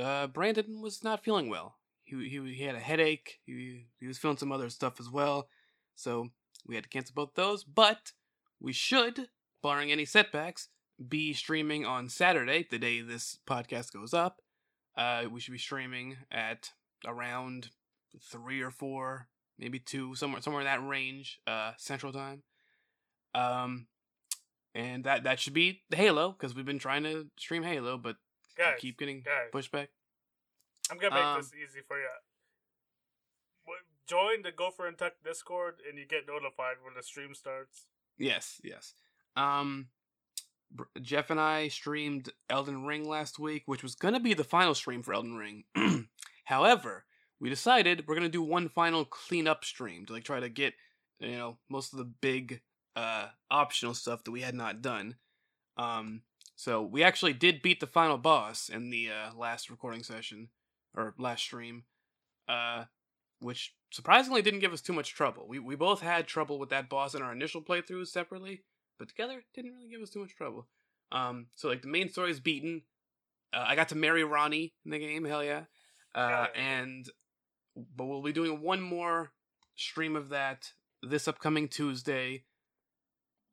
uh, Brandon was not feeling well. He, he he had a headache. He he was feeling some other stuff as well. So we had to cancel both those. But we should, barring any setbacks, be streaming on Saturday, the day this podcast goes up. Uh, we should be streaming at around three or four, maybe two, somewhere somewhere in that range, uh, Central Time. Um, and that that should be the Halo because we've been trying to stream Halo, but Guys, keep getting guys. pushed back. I'm gonna make Um, this easy for you. Join the Gopher and Tuk Discord, and you get notified when the stream starts. Yes, yes. Um, Jeff and I streamed Elden Ring last week, which was gonna be the final stream for Elden Ring. However, we decided we're gonna do one final cleanup stream to like try to get you know most of the big uh optional stuff that we had not done. Um, so we actually did beat the final boss in the uh, last recording session or last stream, uh, which surprisingly didn't give us too much trouble. We we both had trouble with that boss in our initial playthroughs separately, but together didn't really give us too much trouble. Um, so like the main story is beaten. Uh, I got to marry Ranni in the game, hell yeah. Uh, Yeah. and but we'll be doing one more stream of that this upcoming Tuesday.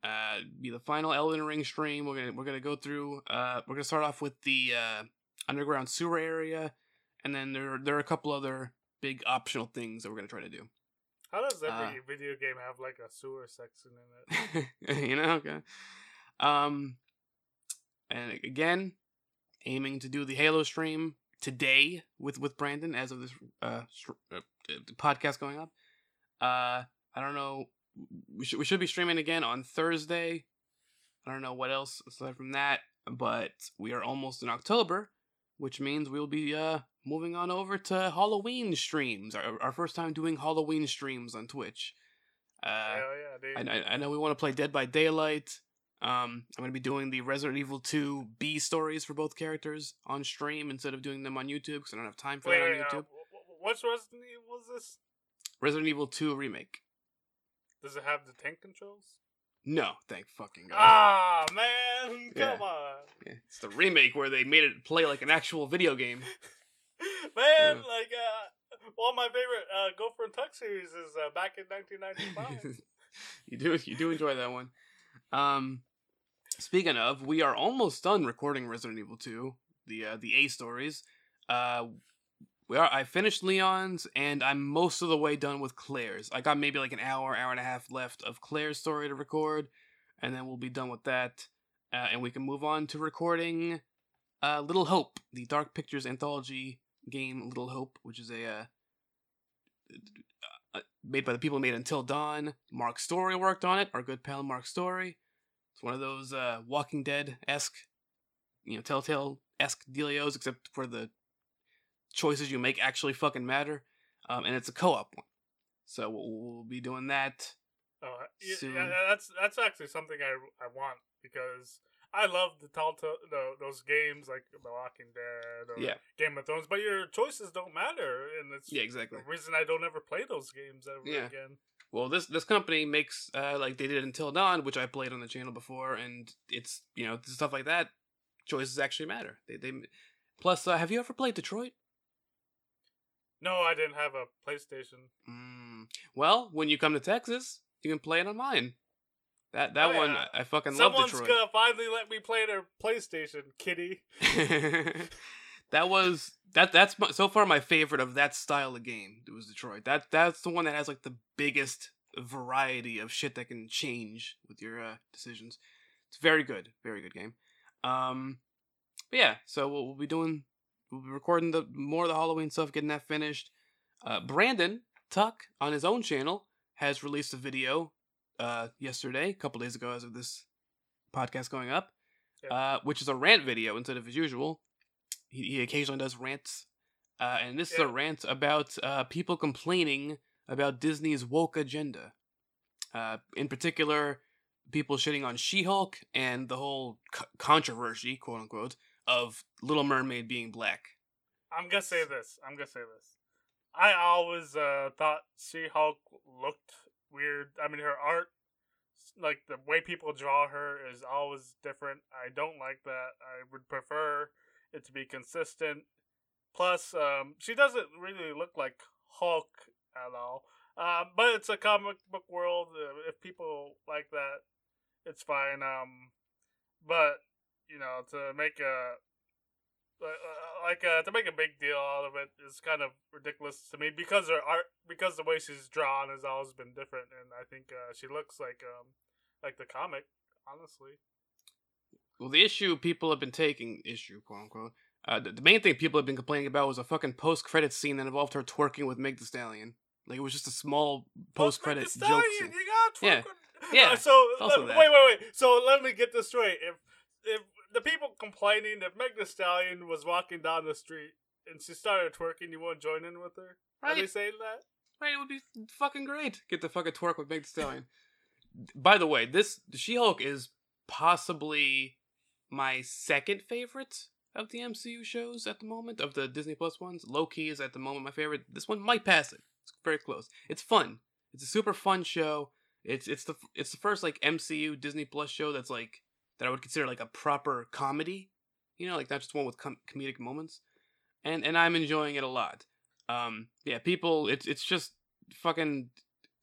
Uh, be the final Elden Ring stream. We're gonna we're gonna go through. Uh, we're gonna start off with the uh, underground sewer area, and then there there are a couple other big optional things that we're gonna try to do. How does every Uh, video game have like a sewer section in it? you know, okay. Um, and again, aiming to do the Halo stream today with with Brandon as of this uh, uh podcast going up. Uh, I don't know. We should we should be streaming again on Thursday. I don't know what else aside from that, but we are almost in October, which means we'll be uh moving on over to Halloween streams. Our, our first time doing Halloween streams on Twitch. Uh, Hell yeah, dude. I, I- I know we want to play Dead by Daylight. Um, I'm gonna be doing the Resident Evil 2 B stories for both characters on stream instead of doing them on YouTube because I don't have time for Wait, that on uh, YouTube. wh- what's Resident Evil? Was this? Resident Evil 2 remake. Does it have the tank controls? No, thank fucking god. Ah, man, Yeah. come on, Yeah, it's the remake where they made it play like an actual video game. man. Yeah. Like, uh, one of my favorite uh, Gopher and Tuk series is uh, back in 1995. you do you do enjoy that one. Um, speaking of, we are almost done recording Resident Evil 2, the uh, the A stories. Uh, we are. I finished Leon's, and I'm most of the way done with Claire's. I got maybe like an hour, hour and a half left of Claire's story to record, and then we'll be done with that, uh, and we can move on to recording uh, Little Hope, the Dark Pictures anthology game Little Hope, which is a uh, uh, made by the people who made Until Dawn. Mark Story worked on it. Our good pal Mark Story. It's one of those uh, Walking Dead esque, you know, Telltale esque dealios, except for the choices you make actually fucking matter. Um, and it's a co-op one, so we'll, we'll be doing that. Oh, yeah, Soon. yeah, that's that's actually something I I want because I love the Telltale the, those games like The Walking Dead or Yeah. Game of Thrones, but your choices don't matter, and it's Yeah, exactly. the reason I don't ever play those games ever Yeah. again. Well, this this company makes uh, like they did Until Dawn, which I played on the channel before, and it's you know stuff like that. Choices actually matter. They they plus. Uh, have you ever played Detroit? No, I didn't have a PlayStation. Mm. Well, when you come to Texas, you can play it on mine. That that Oh, one yeah. I fucking love Someone's Detroit. gonna finally let me play their PlayStation, kitty. that was that that's my, so far my favorite of that style of game. It was Detroit. That that's the one that has like the biggest variety of shit that can change with your uh, decisions. It's very good, very good game. Um, but yeah, so we'll, we'll be doing we'll be recording the more of the Halloween stuff, getting that finished. Uh, Brandon Tuk on his own channel has released a video uh yesterday, a couple days ago, as of this podcast going up, Yeah. uh, which is a rant video instead of his usual. He, he occasionally does rants, uh, and this is a rant about uh, people complaining about Disney's woke agenda. Uh, in particular, people shitting on She-Hulk and the whole co- controversy, quote unquote, of Little Mermaid being black. I'm gonna say this. I'm gonna say this. I always uh, thought She-Hulk looked weird. I mean, her art, like the way people draw her, is always different. I don't like that. I would prefer it to be consistent. Plus, um, she doesn't really look like Hulk at all. Uh, but it's a comic book world. Uh, if people like that, it's fine. Um, but you know, to make a uh, like uh, to make a big deal out of it is kind of ridiculous to me because her art because the way she's drawn has always been different and I think uh, she looks like um like the comic honestly. Well, the issue people have been taking issue, quote unquote. Uh, the, the main thing people have been complaining about was a fucking post credit scene that involved her twerking with Meg The Stallion. Like it was just a small post credit joke Stallion, scene. Yeah. Yeah, Uh, so let- wait, wait, wait. So let me get this straight. If if the people complaining if Meg The Stallion was walking down the street and she started twerking, you won't join in with her? Are they saying that? Right, it would be fucking great. Get the fucking twerk with Meg The Stallion. By the way, this She Hulk is possibly my second favorite of the MCU shows at the moment of the Disney Plus ones. Loki is at the moment my favorite. This one might pass it. It's very close. It's fun. It's a super fun show. It's it's the it's the first like MCU Disney Plus show that's like that I would consider like a proper comedy. You know, like not just one with com- comedic moments. And and I'm enjoying it a lot. Um, yeah, people, it's it's just fucking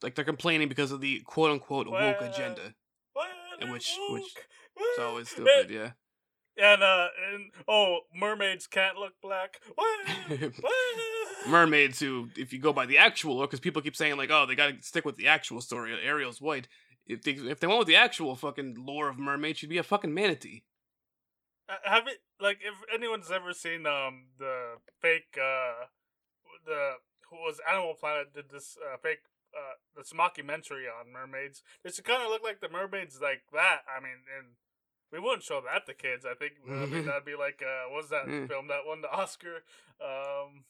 like they're complaining because of the quote unquote woke Well, agenda. And which- Woke? which It's always stupid, yeah. And uh, and oh, mermaids can't look black. Mermaids who, if you go by the actual, because people keep saying like, oh, they gotta stick with the actual story. Ariel's white. If they if they went with the actual fucking lore of mermaids, she'd be a fucking manatee. Uh, have it like if anyone's ever seen um the fake uh the who was Animal Planet did this uh, fake uh this mockumentary on mermaids. It should kind of look like the mermaids like that. I mean, and we wouldn't show that to kids. I think I mean, that'd be like uh what's that Mm. film that won the Oscar? Um,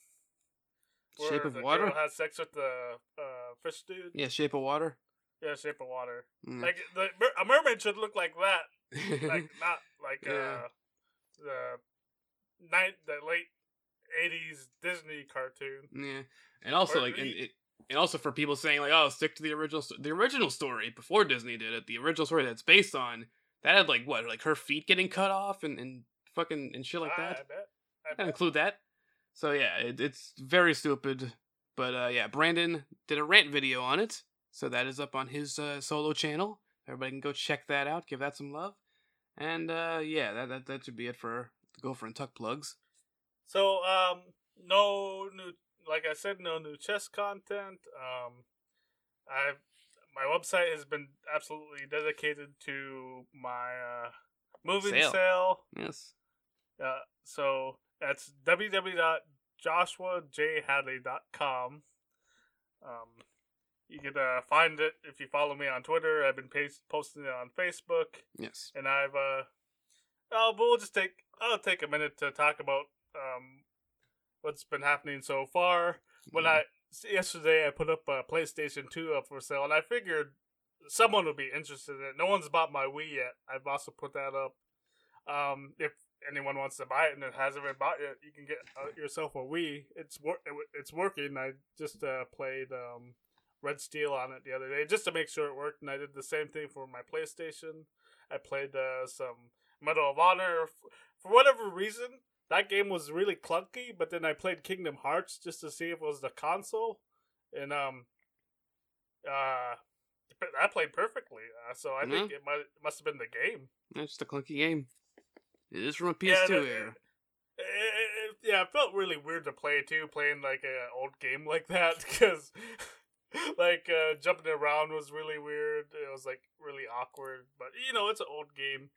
Shape of the Water? Girl has sex with the uh fish dude. Yeah, Shape of Water. Yeah, Shape of Water. Mm. Like the a mermaid should look like that like not like Yeah. uh the night the late eighties Disney cartoon. yeah, and also Or like and, it, and also for people saying like, oh, stick to the original, the original story before Disney did it. The original story that's based on that had like what, like her feet getting cut off and and fucking and shit like that. I bet. I include that. So yeah, it, it's very stupid. But uh, yeah, Brandon did a rant video on it, so that is up on his uh, solo channel. Everybody can go check that out, give that some love, and uh, yeah, that, that that should be it for the Gopher and Tuk plugs. So um no new like I said, no new chess content. Um I my website has been absolutely dedicated to my uh moving Sale. sale. Yes, Uh, so that's www.joshuajhadley.com. Um, you can uh, find it if you follow me on Twitter. I've been paste- posting it on Facebook, yes, and I've uh, oh, but we'll just take I'll take a minute to talk about um what's been happening so far. When I yesterday I put up a PlayStation Two up for sale, and I figured someone would be interested in it. No one's bought my Wii yet. I've also put that up. Um, if anyone wants to buy it and it hasn't been bought yet, you can get uh, yourself a Wii. It's wor- it's working. I just uh, played um, Red Steel on it the other day just to make sure it worked, and I did the same thing for my PlayStation. I played uh, some Medal of Honor. For whatever reason, that game was really clunky. But then I played Kingdom Hearts just to see if it was the console, and um, uh, that played perfectly. Uh, so I think it might it must have been the game. it's just a clunky game. It is from a PS2 the- era. It, it, yeah, it felt really weird to play too, playing like an old game like that, because like uh, jumping around was really weird. It was like really awkward, but you know it's an old game.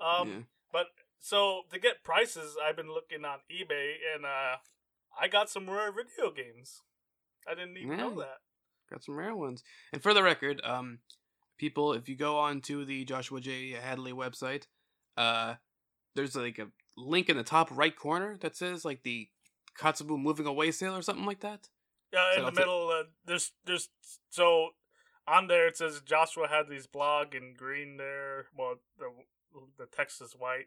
Um, yeah. but so to get prices, I've been looking on eBay, and uh, I got some rare video games. I didn't even know that. Got some rare ones. And for the record, um, people, if you go on to the Joshua J. Hadley website, uh, there's like a link in the top right corner that says like the Kotzebue moving away sale or something like that. Yeah, So in the middle, uh, there's there's so on there it says Joshua had these blog in green there. Well, the the text is white,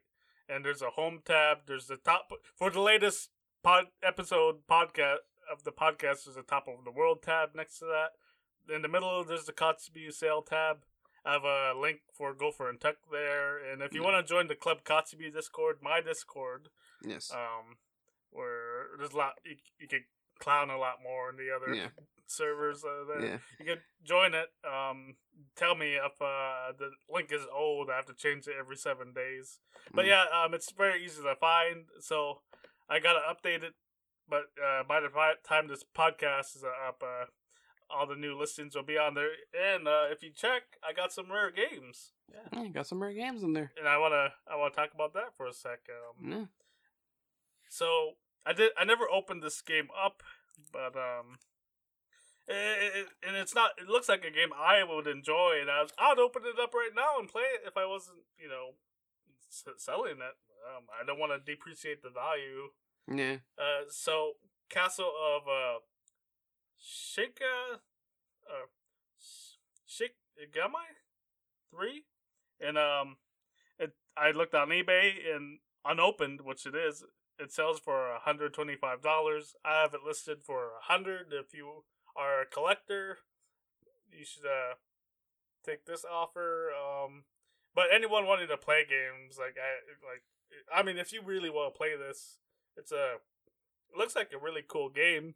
and there's a home tab. There's the top for the latest pod episode podcast of the podcast. There's a top of the world tab next to that. In the middle, there's the Kotzebue sale tab. I have a link for Gopher and Tuck there, and if you Yeah. want to join the Club Kotzebue Discord, my Discord, Yes. um, where there's a lot you, you can clown a lot more in the other Yeah. Servers uh, there. yeah. You can join it. Um, tell me if uh, the link is old. I have to change it every seven days. But Mm. yeah, um, it's very easy to find. So I gotta update it. But uh, by the time this podcast is up, uh, all the new listings will be on there. And uh, if you check, I got some rare games. Yeah. Yeah, got some rare games in there. And I wanna I wanna talk about that for a sec. Um, Yeah. so I did. I never opened this game up, but um, it, it, and it's not. It looks like a game I would enjoy, and I was, I'd open it up right now and play it if I wasn't, you know, s- selling it. Um, I don't want to depreciate the value. Yeah. Uh, so Castle of uh, Shinka, uh, Shikamai three, and um, it I looked on eBay and unopened, which it is. It sells for hundred twenty five dollars. I have it listed for a hundred. If you are a collector, you should uh take this offer. Um, but anyone wanting to play games like I like, I mean, if you really want to play this, it's a it looks like a really cool game.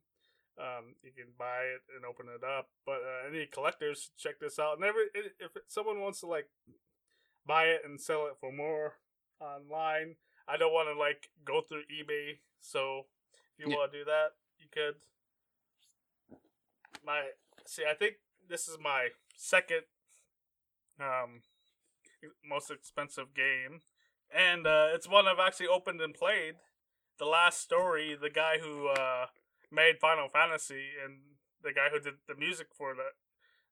Um, you can buy it and open it up. But uh, any collectors, check this out. And every if someone wants to like buy it and sell it for more online, I don't want to like go through eBay. So if you Yeah. want to do that, you could. My see, I think this is my second um most expensive game. and uh, it's one I've actually opened and played. The last story, the guy who uh, made Final Fantasy and the guy who did the music for the,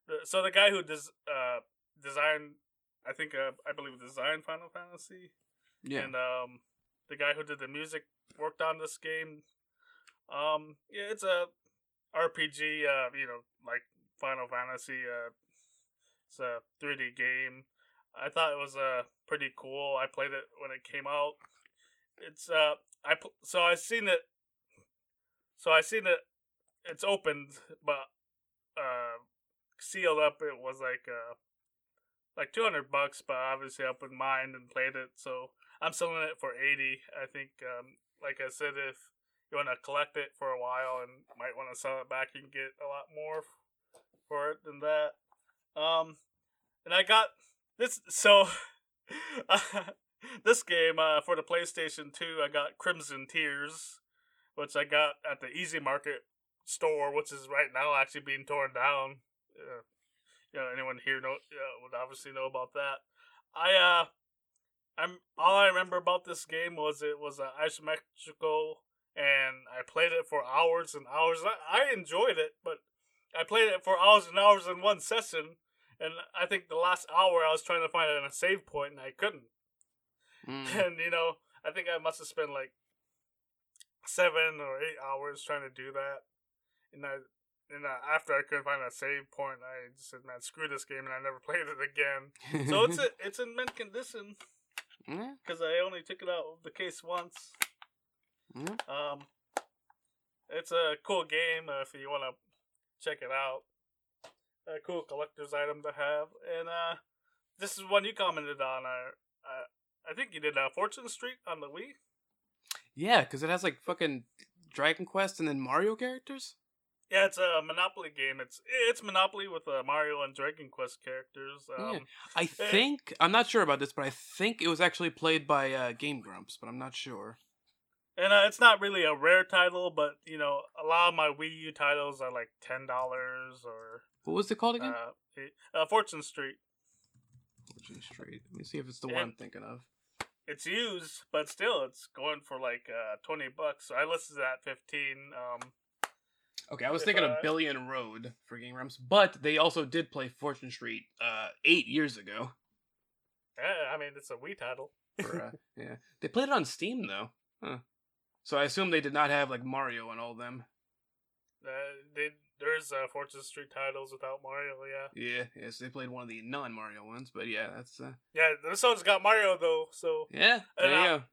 the so the guy who does uh, designed, I think uh, I believe designed Final Fantasy, Yeah. and um, the guy who did the music worked on this game. Um, yeah, it's a RPG. Uh, you know, like Final Fantasy. Uh, it's a 3D game. I thought it was uh pretty cool. I played it when it came out. It's uh I pl- so I seen it. So I seen it. It's opened, but uh sealed up. It was like uh like two hundred bucks, but obviously I opened mine and played it. So I'm selling it for eighty. I think um like I said, if you want to collect it for a while and might want to sell it back, can get a lot more for it than that. Um, and I got this. So this game uh, for the PlayStation Two, I got Crimson Tears, which I got at the Easy Market store, which is right now actually being torn down. Uh, you know, anyone here know uh, would obviously know about that. I uh, I'm all I remember about this game was it was an isometrical, and I played it for hours and hours. I, I enjoyed it, but I played it for hours and hours in one session, and I think the last hour I was trying to find a save point and I couldn't. Mm. And you know, I think I must have spent like seven or eight hours trying to do that. And I, and uh, after I couldn't find a save point, I just said, "Man, screw this game," and I never played it again. So it's a, it's in mint condition because I only took it out of the case once. Yeah. Um, it's a cool game uh, if you want to check it out. A cool collector's item to have, and uh, this is one you commented on. Uh, uh, I think you did uh, Fortune Street on the Wii. Yeah, because it has like fucking Dragon Quest and then Mario characters. Yeah, it's a Monopoly game. It's it's Monopoly with uh, Mario and Dragon Quest characters. Um, Yeah. I Eh. think I'm not sure about this, but I think it was actually played by uh, Game Grumps, but I'm not sure. And uh, it's not really a rare title, but you know, a lot of my Wii U titles are like ten dollars or What was it called again? uh, uh, Fortune Street. Fortune Street. Let me see if it's the Yeah. one I'm thinking of. It's used, but still, it's going for like uh, twenty bucks. So I listed it at fifteen. Um, Okay, I was thinking uh, of Billion Road for Game Grumps, but they also did play Fortune Street uh, eight years ago. yeah, I mean, it's a Wii title. For, uh, yeah, they played it on Steam though. Huh. So I assume they did not have like Mario and all them. Uh, they, there's uh, Fortune Street titles without Mario. Yeah, Yeah, yes, they played one of the non-Mario ones, but yeah, that's uh, yeah. This one's got Mario though, so yeah. There And, you uh, go.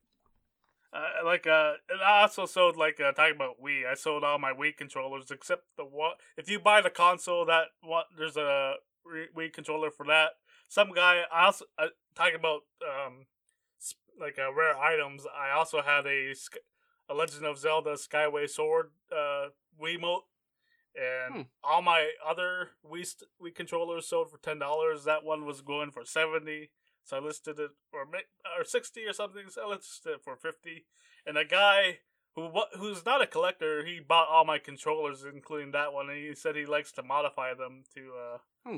Uh, like uh, and I also sold like uh, talking about Wii. I sold all my Wii controllers except the one. If you buy the console, that one there's a Wii controller for that. Some guy I also uh, talking about um like uh, rare items. I also had a a Legend of Zelda Skyward Sword uh Wiimote. And Hmm. all my other Wii st- Wii controllers sold for ten dollars. That one was going for seventy. So I listed it or or sixty or something. So I listed it for fifty. And a guy who who's not a collector, he bought all my controllers, including that one, and he said he likes to modify them to. uh Hmm.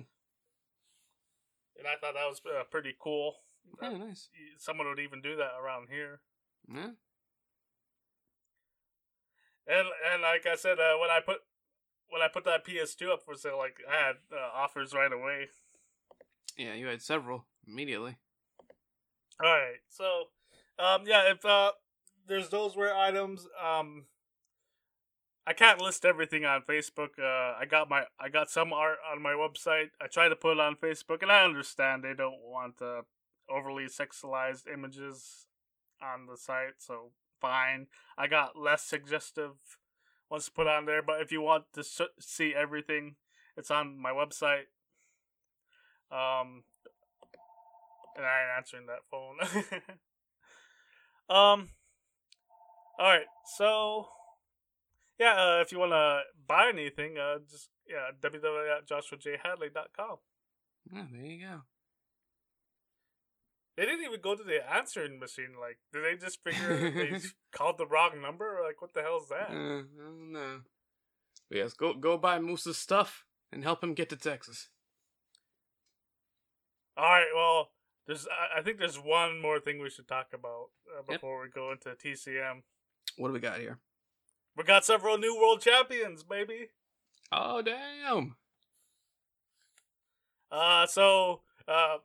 And I thought that was uh, pretty cool. Yeah, Uh, nice. Someone would even do that around here. Yeah. And and like I said, uh, when I put when I put that PS2 up for sale, like I had uh, offers right away. Yeah, you had several immediately. All right, so um, yeah, if uh, there's those rare items, um, I can't list everything on Facebook. Uh, I got my I got some art on my website. I try to put it on Facebook, and I understand they don't want uh, overly sexualized images on the site, so fine. I got less suggestive ones to put on there, but if you want to see everything, it's on my website. Um, and I ain't answering that phone. um. All right, so yeah, uh, if you want to buy anything, uh, just yeah, www.joshuajhadley.com. Yeah, there you go. They didn't even go to the answering machine. Like, did they just figure they called the wrong number? Like, what the hell is that? Uh, I don't know. But yes, go go buy Moose's stuff and help him get to Texas. All right, well, there's I, think there's one more thing we should talk about uh, Yep. before we go into TCM. What do we got here? We got several new world champions, baby. Oh damn! Uh, so uh,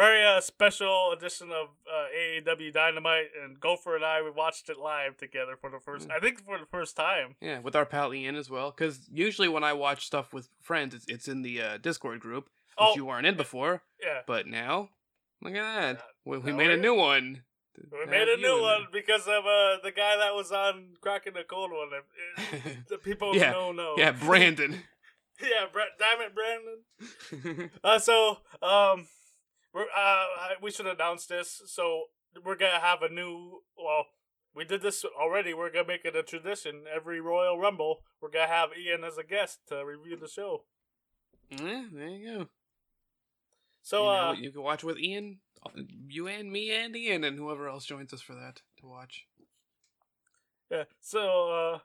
very uh, special edition of uh, AEW Dynamite, and Gopher and I we watched it live together for the first. Mm. I think for the first time. Yeah, with our pal Ian as well. Because usually when I watch stuff with friends, it's, it's in the uh, Discord group, which Oh. you weren't in before. Yeah, But now, look at that. Yeah. We, we made a new one. we made a new one because of uh, the guy that was on cracking the cold one. If- if the people Yeah. know know. Yeah, Brandon. yeah, damn it, Brandon. Uh, so um, we're uh, we should announce this. So we're gonna have a new. Well, we did this already. We're gonna make it a tradition. Every Royal Rumble, we're gonna have Ian as a guest to review the show. yeah, there you go. So you, know, uh, you can watch with Ian, you and me and Ian, and whoever else joins us for that to watch. yeah. So uh,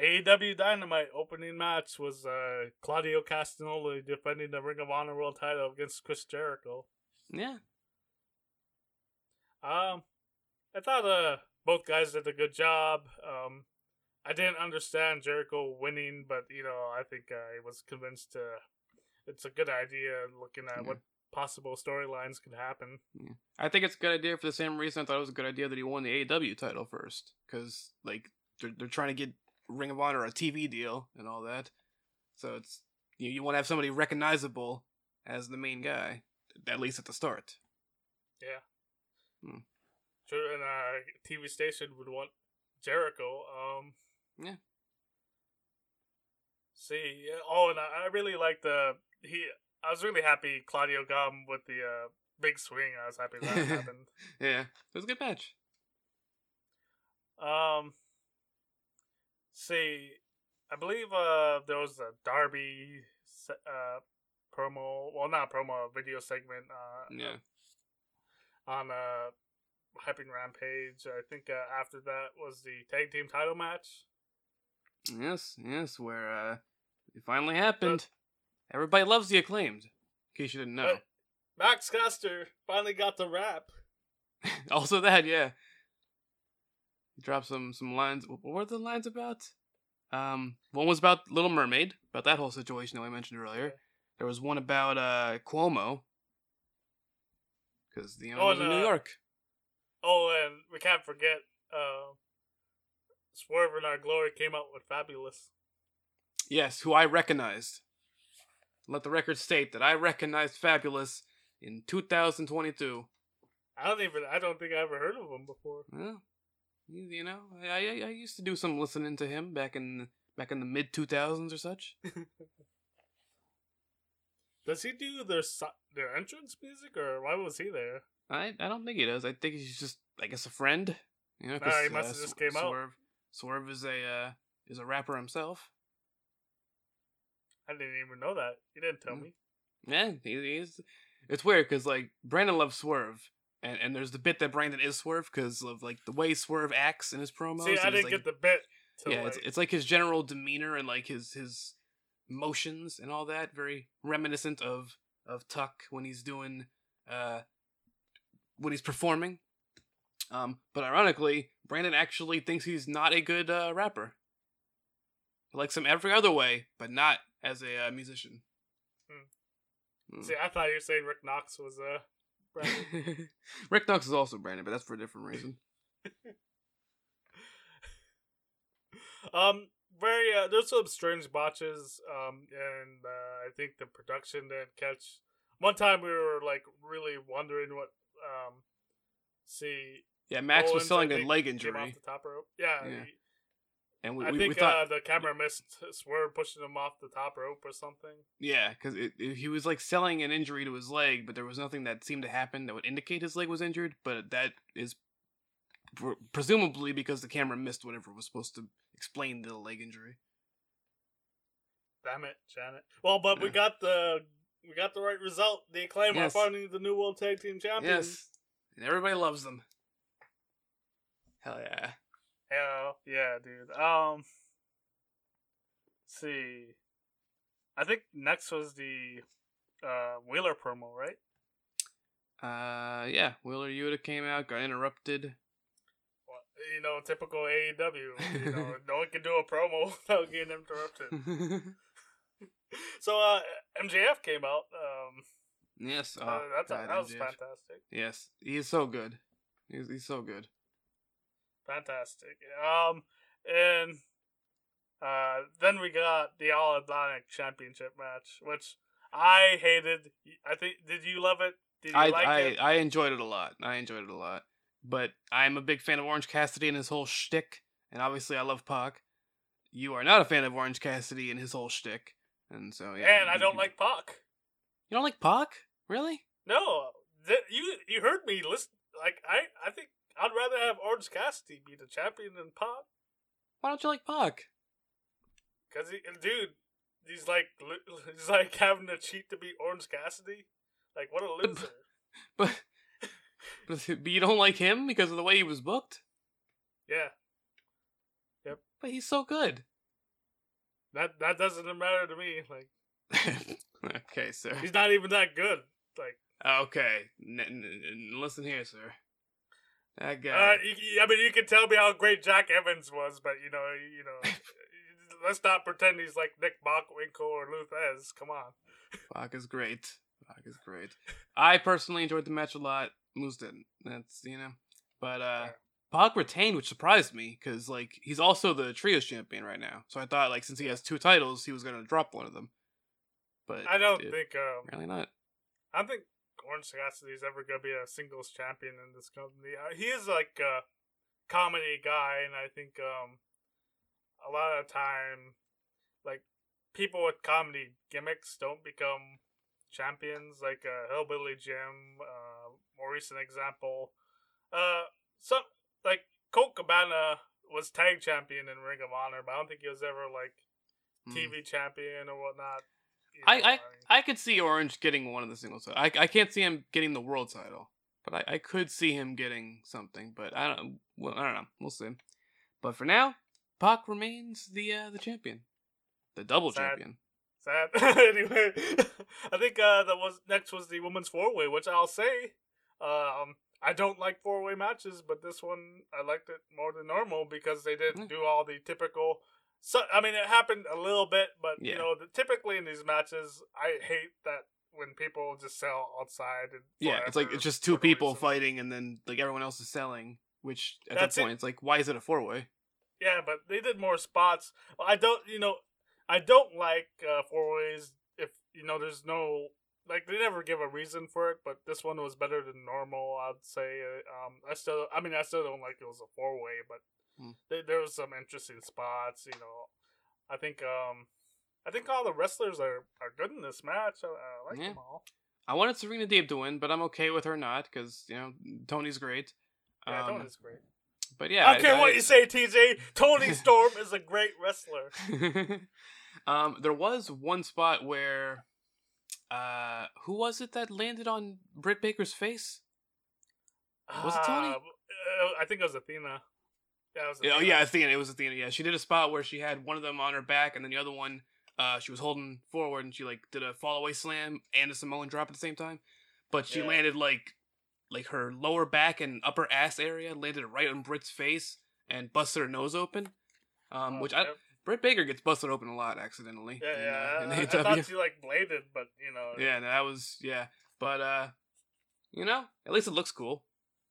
AEW Dynamite opening match was uh Claudio Castagnoli defending the Ring of Honor World Title against Chris Jericho. Yeah, Um, I thought uh both guys did a good job. Um, I didn't understand Jericho winning, but you know I think I was convinced uh, it's a good idea looking at Yeah. what possible storylines could happen. I think it's a good idea for the same reason I thought it was a good idea that he won the AEW title first, because like they're they're trying to get Ring of Honor a TV deal and all that, so it's you you want to have somebody recognizable as the main guy, at least at the start. yeah. Sure, and uh, TV station would want Jericho. Um, Yeah. See, oh, and I, I really liked the he. I was really happy Claudio Gum with the uh, big swing. I was happy that happened. Yeah, it was a good match. Um, see, I believe uh there was a Darby uh promo, well not promo, a video segment uh Yeah, on uh Hyping Rampage. I think uh, after that was the tag team title match. yes, yes, where uh, it finally happened. Everybody loves the acclaimed. In case you didn't know. Max Caster finally got the rap. also that, yeah. He dropped some some lines. What were the lines about? Um, one was about Little Mermaid, about that whole situation that I mentioned earlier. There was one about uh Cuomo, because the Oh, in and, New York. Oh, and we can't forget uh, Swerve in Our Glory came out with Fabolous. Yes, who I recognized. Let the record state that I recognized Fabolous in 2022. I don't even. I don't think I ever heard of him before. Well, you know, I, I I used to do some listening to him back in back in the mid 2000s or such. Does he do their their entrance music, or why was he there? I I don't think he does. I think he's just I guess a friend. You know, Nah, he uh, must have just came out. Swerve, Swerve is a uh, is a rapper himself. I didn't even know that. He didn't tell Mm. me. Yeah, he, he's. It's weird because like Brandon loves Swerve, and and there's the bit that Brandon is Swerve because of like the way Swerve acts in his promos. See, I didn't like, get the bit. Yeah, it's it's like his general demeanor and like his his motions and all that, very reminiscent of of Tuk when he's doing uh when he's performing. Um, but ironically, Brandon actually thinks he's not a good uh, rapper. He likes him every other way, but not as a uh, musician. Mm. See, I thought you were saying Rick Knox was uh. Brandon. Rick Knox is also Brandon, but that's for a different reason. um, very. Uh, there's some strange botches. Um, and uh, I think the production didn't catch. One time we were like really wondering what um. See, Yeah, Max was selling a leg injury, the top rope. Yeah, Yeah. he- and we, I we, think we thought uh, the camera missed Swerve pushing him off the top rope or something. Yeah, because he was like selling an injury to his leg, but there was nothing that seemed to happen that would indicate his leg was injured. But that is pr- presumably because the camera missed whatever was supposed to explain the leg injury. Damn it, Janet. Well, but we got the we got the right result. The acclaim Yes. are finally the new World Tag Team Champions. Yes, and everybody loves them. Hell yeah! Hell yeah, dude. Um, let's see, I think next was the uh Wheeler promo, right? Uh, yeah, Wheeler Yuta came out, got interrupted. You know, typical AEW. You know, no one can do a promo without getting interrupted. So, uh, MJF came out. Um, yes, uh, oh, that's God, that was MJF. fantastic. Yes, he's so good. He's he's so good. Fantastic. Um, and uh, then we got the All Atlantic Championship match, which I hated. I think. Did you love it? Did you I like I it? I enjoyed it a lot. I enjoyed it a lot. But I'm a big fan of Orange Cassidy and his whole shtick, and obviously I love Pac. You are not a fan of Orange Cassidy and his whole shtick, and so yeah. and I don't like Pac. You don't like Pac, really? No, th- you you heard me. Listen, like I I think I'd rather have Orange Cassidy be the champion than Pac. Why don't you like Pac? Cause he, dude, he's like he's like having to cheat to beat Orange Cassidy. Like what a loser. But but but you don't like him because of the way he was booked. yeah, Yep. But he's so good. that that doesn't matter to me. Like okay, sir. he's not even that good. Like Okay, n- n- listen here, sir. That guy. uh, you, I mean, you can tell me how great Jack Evans was, but you know, you know, let's not pretend he's like Nick Bockwinkel or Lou Thesz. Come on. Pac is great. Pac is great. I personally enjoyed the match a lot. Moose didn't. That's you know, but uh, Pac retained, which surprised me because like he's also the trios champion right now. So I thought like since he has two titles, he was gonna drop one of them. But I don't it- think um, really not. I don't think Orange Cassidy is ever gonna be a singles champion in this company. Uh, he is like a comedy guy, and I think um a lot of time, like people with comedy gimmicks don't become champions. Like uh, Hillbilly Jim, uh, more recent example. Uh, some like Colt Cabana was tag champion in Ring of Honor, but I don't think he was ever like Mm. TV champion or whatnot. I- know, I- mean- I could see Orange getting one of the singles. I I can't see him getting the world title, but I, I could see him getting something. But I don't. Well, I don't know. We'll see. But for now, Pac remains the uh, the champion, the double Sad. champion. Sad. anyway, I think uh, that was next was the women's four way, which I'll say, um, I don't like four way matches, but this one I liked it more than normal because they didn't do all the typical. So I mean, it happened a little bit, but you know, the, typically in these matches, I hate that when people just sell outside. And Yeah, it's like it's just two people reason. fighting, and then like everyone else is selling. Which at That's that it. point, it's like, why is it a four way? Yeah, but they did more spots. I don't, you know, I don't like uh, four ways if you know there's no like they never give a reason for it. But this one was better than normal. I'd say. Uh, Um, I still, I mean, I still don't like it was a four way, but Hmm. there, there was some interesting spots. You know, I think, um, I think all the wrestlers are are good in this match. I, I like Yeah. them all. I wanted Serena Deeb to win, but I'm okay with her not because you know Toni's great. Yeah, Um, Toni's great. But yeah, I don't care what you say, TJ. Toni Storm is a great wrestler. um, there was one spot where, uh, who was it that landed on Britt Baker's face? Was it Toni? Uh, uh, I think it was Athena. Yeah, it was Oh yeah, Athena. It was Athena. Yeah, she did a spot where she had one of them on her back, and then the other one, uh, she was holding forward, and she like did a fall away slam and a Samoan drop at the same time. But she Yeah. landed like, like her lower back and upper ass area landed right on Britt's face and busted her nose open. Um, Oh, which I. Britt Baker gets busted open a lot accidentally. Yeah, in, yeah. uh, in I, I thought she like bladed, but you know. Yeah, that was yeah. But uh, you know, at least it looks cool.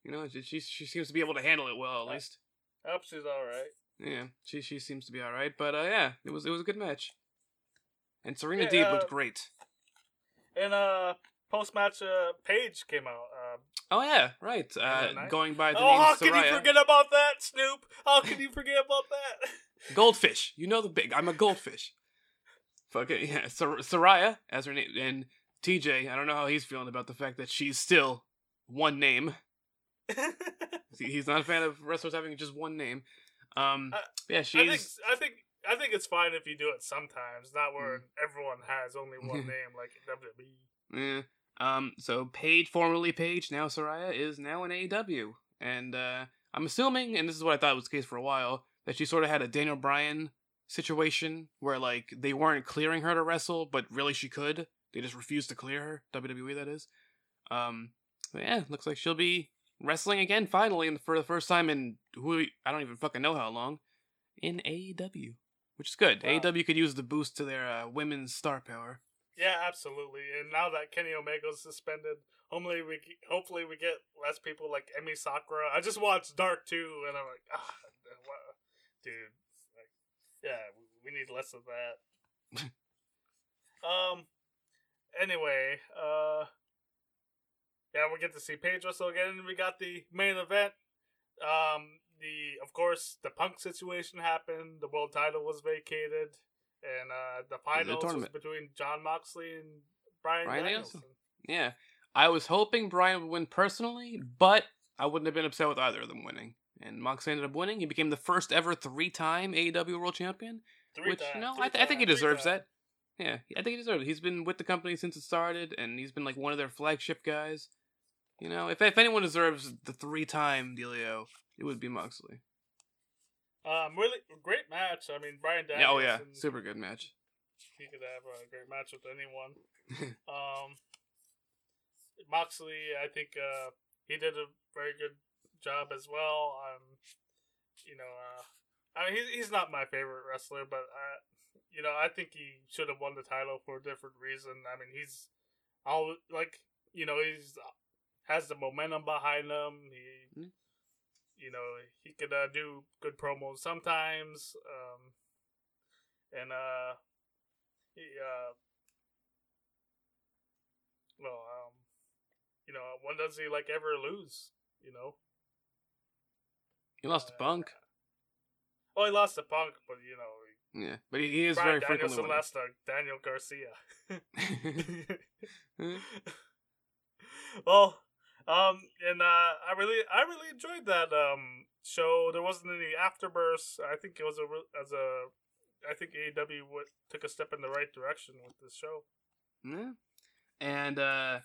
You know, she she, she seems to be able to handle it well at Uh, least. I hope she's all right. Yeah, she she seems to be all right. But uh, yeah, it was it was a good match. And Serena Yeah, Deeb uh, looked great. And uh, post match, uh, Paige came out. Uh, Oh yeah, right. Uh, going by the oh, how name can you forget about that, Snoop? How can you forget about that? Goldfish. You know the big. I'm a goldfish. Fuck it. Yeah, Sor- Saraya as her name, and TJ. I don't know how he's feeling about the fact that she's still one name. He- He's not a fan of wrestlers having just one name. Um, I- yeah, I she's. think I think I think it's fine if you do it sometimes, not where Mm. everyone has only one name like WWE. Yeah. Um, so Paige, formerly Paige, now Saraya, is now in AEW. And uh, I'm assuming, and this is what I thought was the case for a while, that she sort of had a Daniel Bryan situation where, like, they weren't clearing her to wrestle, but really she could. They just refused to clear her. WWE, that is. Um, yeah, looks like she'll be wrestling again finally, and for the first time in who I don't even fucking know how long, in AEW, which is good. Wow. AEW could use the boost to their uh, women's star power. Yeah, absolutely. And now that Kenny Omega's suspended, hopefully we hopefully we get less people like Emi Sakura. I just watched Dark too, and I'm like, ah? Dude, like, yeah, we- need less of that. um. Anyway, uh, yeah, we get to see wrestle again, we got the main event. Um, the of course the Punk situation happened. The world title was vacated, and uh, the finals was tournament. between Jon Moxley and Brian, Danielson. Danielson. Yeah, I was hoping Brian would win personally, but I wouldn't have been upset with either of them winning. And Mox ended up winning. He became the first ever three-time AEW World Champion. Three which times, you know, I, th- I think he deserves that. Yeah, I think he deserves it. He's been with the company since it started, and he's been like one of their flagship guys. You know, if if anyone deserves the three-time dealio, it would be Moxley. Um, really great match. I mean, Brian Yeah, Danielson. oh yeah, super good match. He could have a great match with anyone. um, Moxley, I think uh, he did a very good job as well. Um, you know, uh, I mean, he's he's not my favorite wrestler, but I, you know, I think he should have won the title for a different reason. I mean, he's all like, you know, he's has the momentum behind him. He, Mm. you know, he could uh, do good promos sometimes. Um, and uh, he uh, well, um, you know, when does he like ever lose? You know, he lost to Punk. oh, he lost to Punk, but you know, Yeah, but he, he is Brian very frequently winning. lost to Daniel Garcia. well, um, and uh, I really, I really enjoyed that um show. There wasn't any afterbursts. I think it was a as a, I think AEW w- took a step in the right direction with this show. Yeah. And uh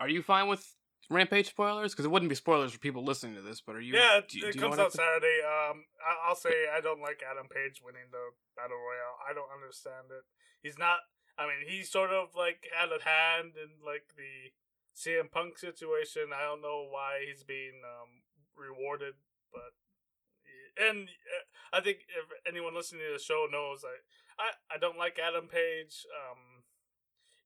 are you fine with Rampage spoilers? Because it wouldn't be spoilers for people listening to this, but are you? yeah, it, do you- it do comes out Saturday. Um, I, I'll say I don't like Adam Page winning the battle royale. I don't understand it. He's not. I mean, he sort of like had a hand in like the CM Punk situation. I don't know why he's being um rewarded, but and uh, I think if anyone listening to the show knows, I I, I don't like Adam Page. Um,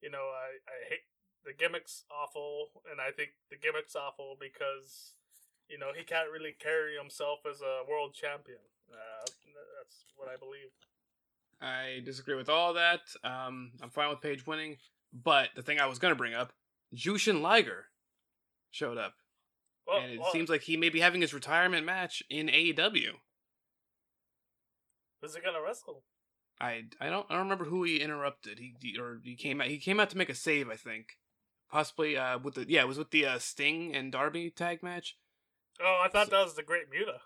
you know, I I hate the gimmick's awful, and I think the gimmick's awful because you know he can't really carry himself as a world champion. Uh, that's what I believe. I disagree with all that. Um, I'm fine with Page winning, but the thing I was gonna bring up, Jushin Liger showed up, Well, and it well, seems like he may be having his retirement match in AEW. who's he gonna wrestle? I I don't I don't remember who he interrupted. He, he- or he came out he came out to make a save. I think possibly uh with the yeah it was with the uh, Sting and Darby tag match. Oh, I thought that was the Great Muta.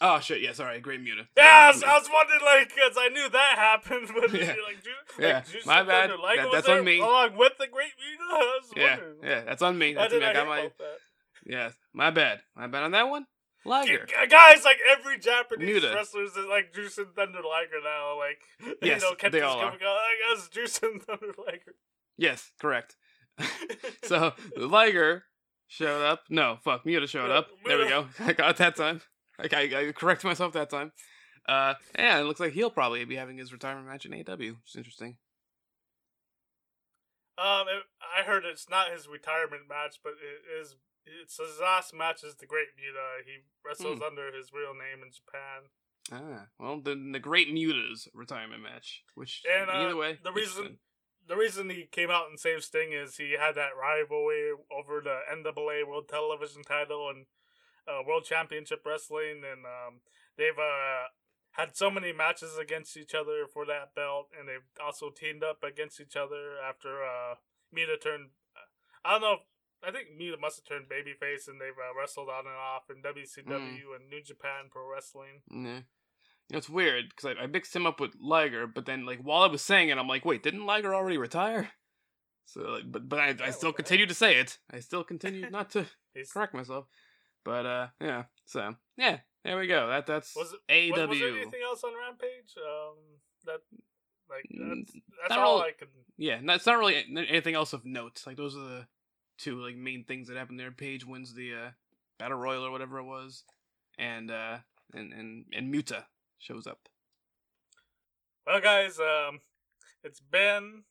Oh shit! Yeah, sorry, Great Muta. Yes, I was wondering, like, because I knew that happened, but Yeah. like, Ju- Yeah, like, my bad. That- that's on me. along with the Great Muta. I was Yeah, wondering. yeah, that's on me. I That's did me. I got my that. yeah, my bad. My bad on that one. Liger. Guys, like every Japanese Muta. wrestlers is like Jushin Thunder Liger now. Like, Yes, you know, they all are. out. I guess Jushin Thunder Liger. Yes, correct. so Liger showed up. No, fuck, Muta showed up. There we go. I got that time. I, I, I corrected myself that time. Uh, yeah, it looks like he'll probably be having his retirement match in AW, which is interesting. Um, it, I heard it's not his retirement match, but it is. It's his last match is the Great Muta. He wrestles Hmm. under his real name in Japan. Ah, well, the the Great Muta's retirement match, which And uh, either way, the reason. The reason he came out and saved Sting is he had that rivalry over the NWA World Television Title and uh, World Championship Wrestling, and um, they've uh, had so many matches against each other for that belt, and they've also teamed up against each other after uh, Muta turned. I don't know. If, I think Muta must have turned babyface, and they've uh, wrestled on and off in WCW and New Japan Pro Wrestling. Yeah. It's weird because I, I mixed him up with Liger, but then like while I was saying it, I'm like, wait, didn't Liger already retire? So, like, but but I, I still continue to say it. I still continue not to correct myself. But uh, yeah. So yeah, there we go. That that's Was it- AW. was, there anything else on Rampage? Um, that like that's, that's not all really- I could. Yeah, no, it's not really anything else of note. Like those are the two like main things that happen there. Page wins the uh, battle royal or whatever it was, and uh, and and and Muta shows up. Well, guys, um, it's been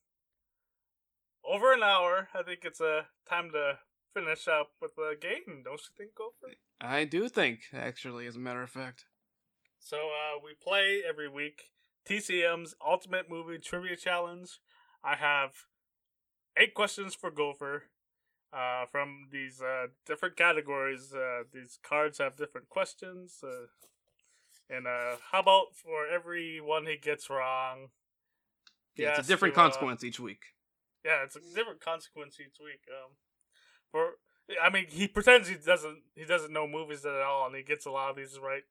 over an hour. I think it's a uh, time to finish up with the game, don't you think, Gopher? I do think, actually, as a matter of fact. So uh, we play every week TCM's Ultimate Movie Trivia Challenge. I have eight questions for Gopher uh, from these uh, different categories. Uh, these cards have different questions. Uh, and uh, how about for every one he gets wrong? Yeah, it's a different to, uh, consequence each week. Yeah, it's a different consequence each week. Um, for I mean, he pretends he doesn't he doesn't know movies at all, and he gets a lot of these right.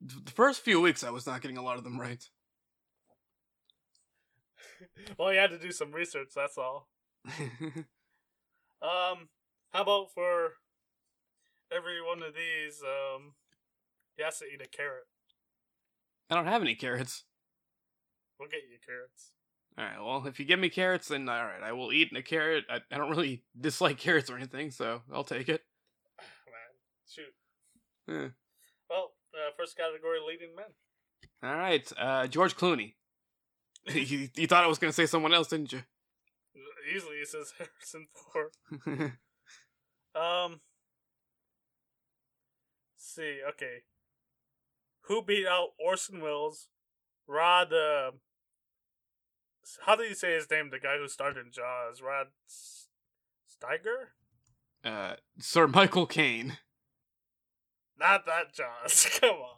The first few weeks, I was not getting a lot of them right. well, you had to do some research. That's all. um, how about for every one of these? Um, he has to eat a carrot. I don't have any carrots. We'll get you carrots. All right. Well, if you give me carrots, then all right, I will eat a carrot. I, I don't really dislike carrots or anything, so I'll take it. Man, shoot. Yeah. Well, uh, first category, leading men. All right, uh, George Clooney. you, you thought I was gonna say someone else, didn't you? Easily, it says Harrison Ford. um. see, okay. Who beat out Orson Welles, Rod uh, how do you say his name? The guy who starred in Jaws, Rod Steiger. Uh, Sir Michael Caine. Not that Jaws. Come on.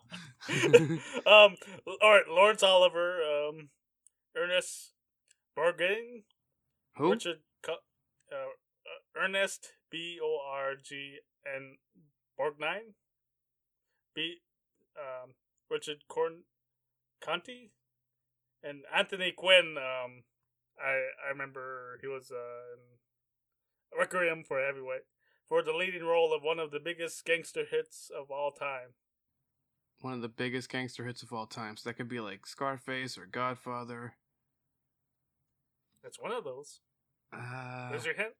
um. All right, Laurence Olivier. um, Ernest Borgnine, who? Richard, uh, uh, Ernest B O R G N Borgnine, B, um, Richard Corn, Conte, and Anthony Quinn, um, I I remember he was uh, in Requiem for a Heavyweight for the leading role of one of the biggest gangster hits of all time. One of the biggest gangster hits of all time. So that could be like Scarface or Godfather. That's one of those. Uh, There's your hint.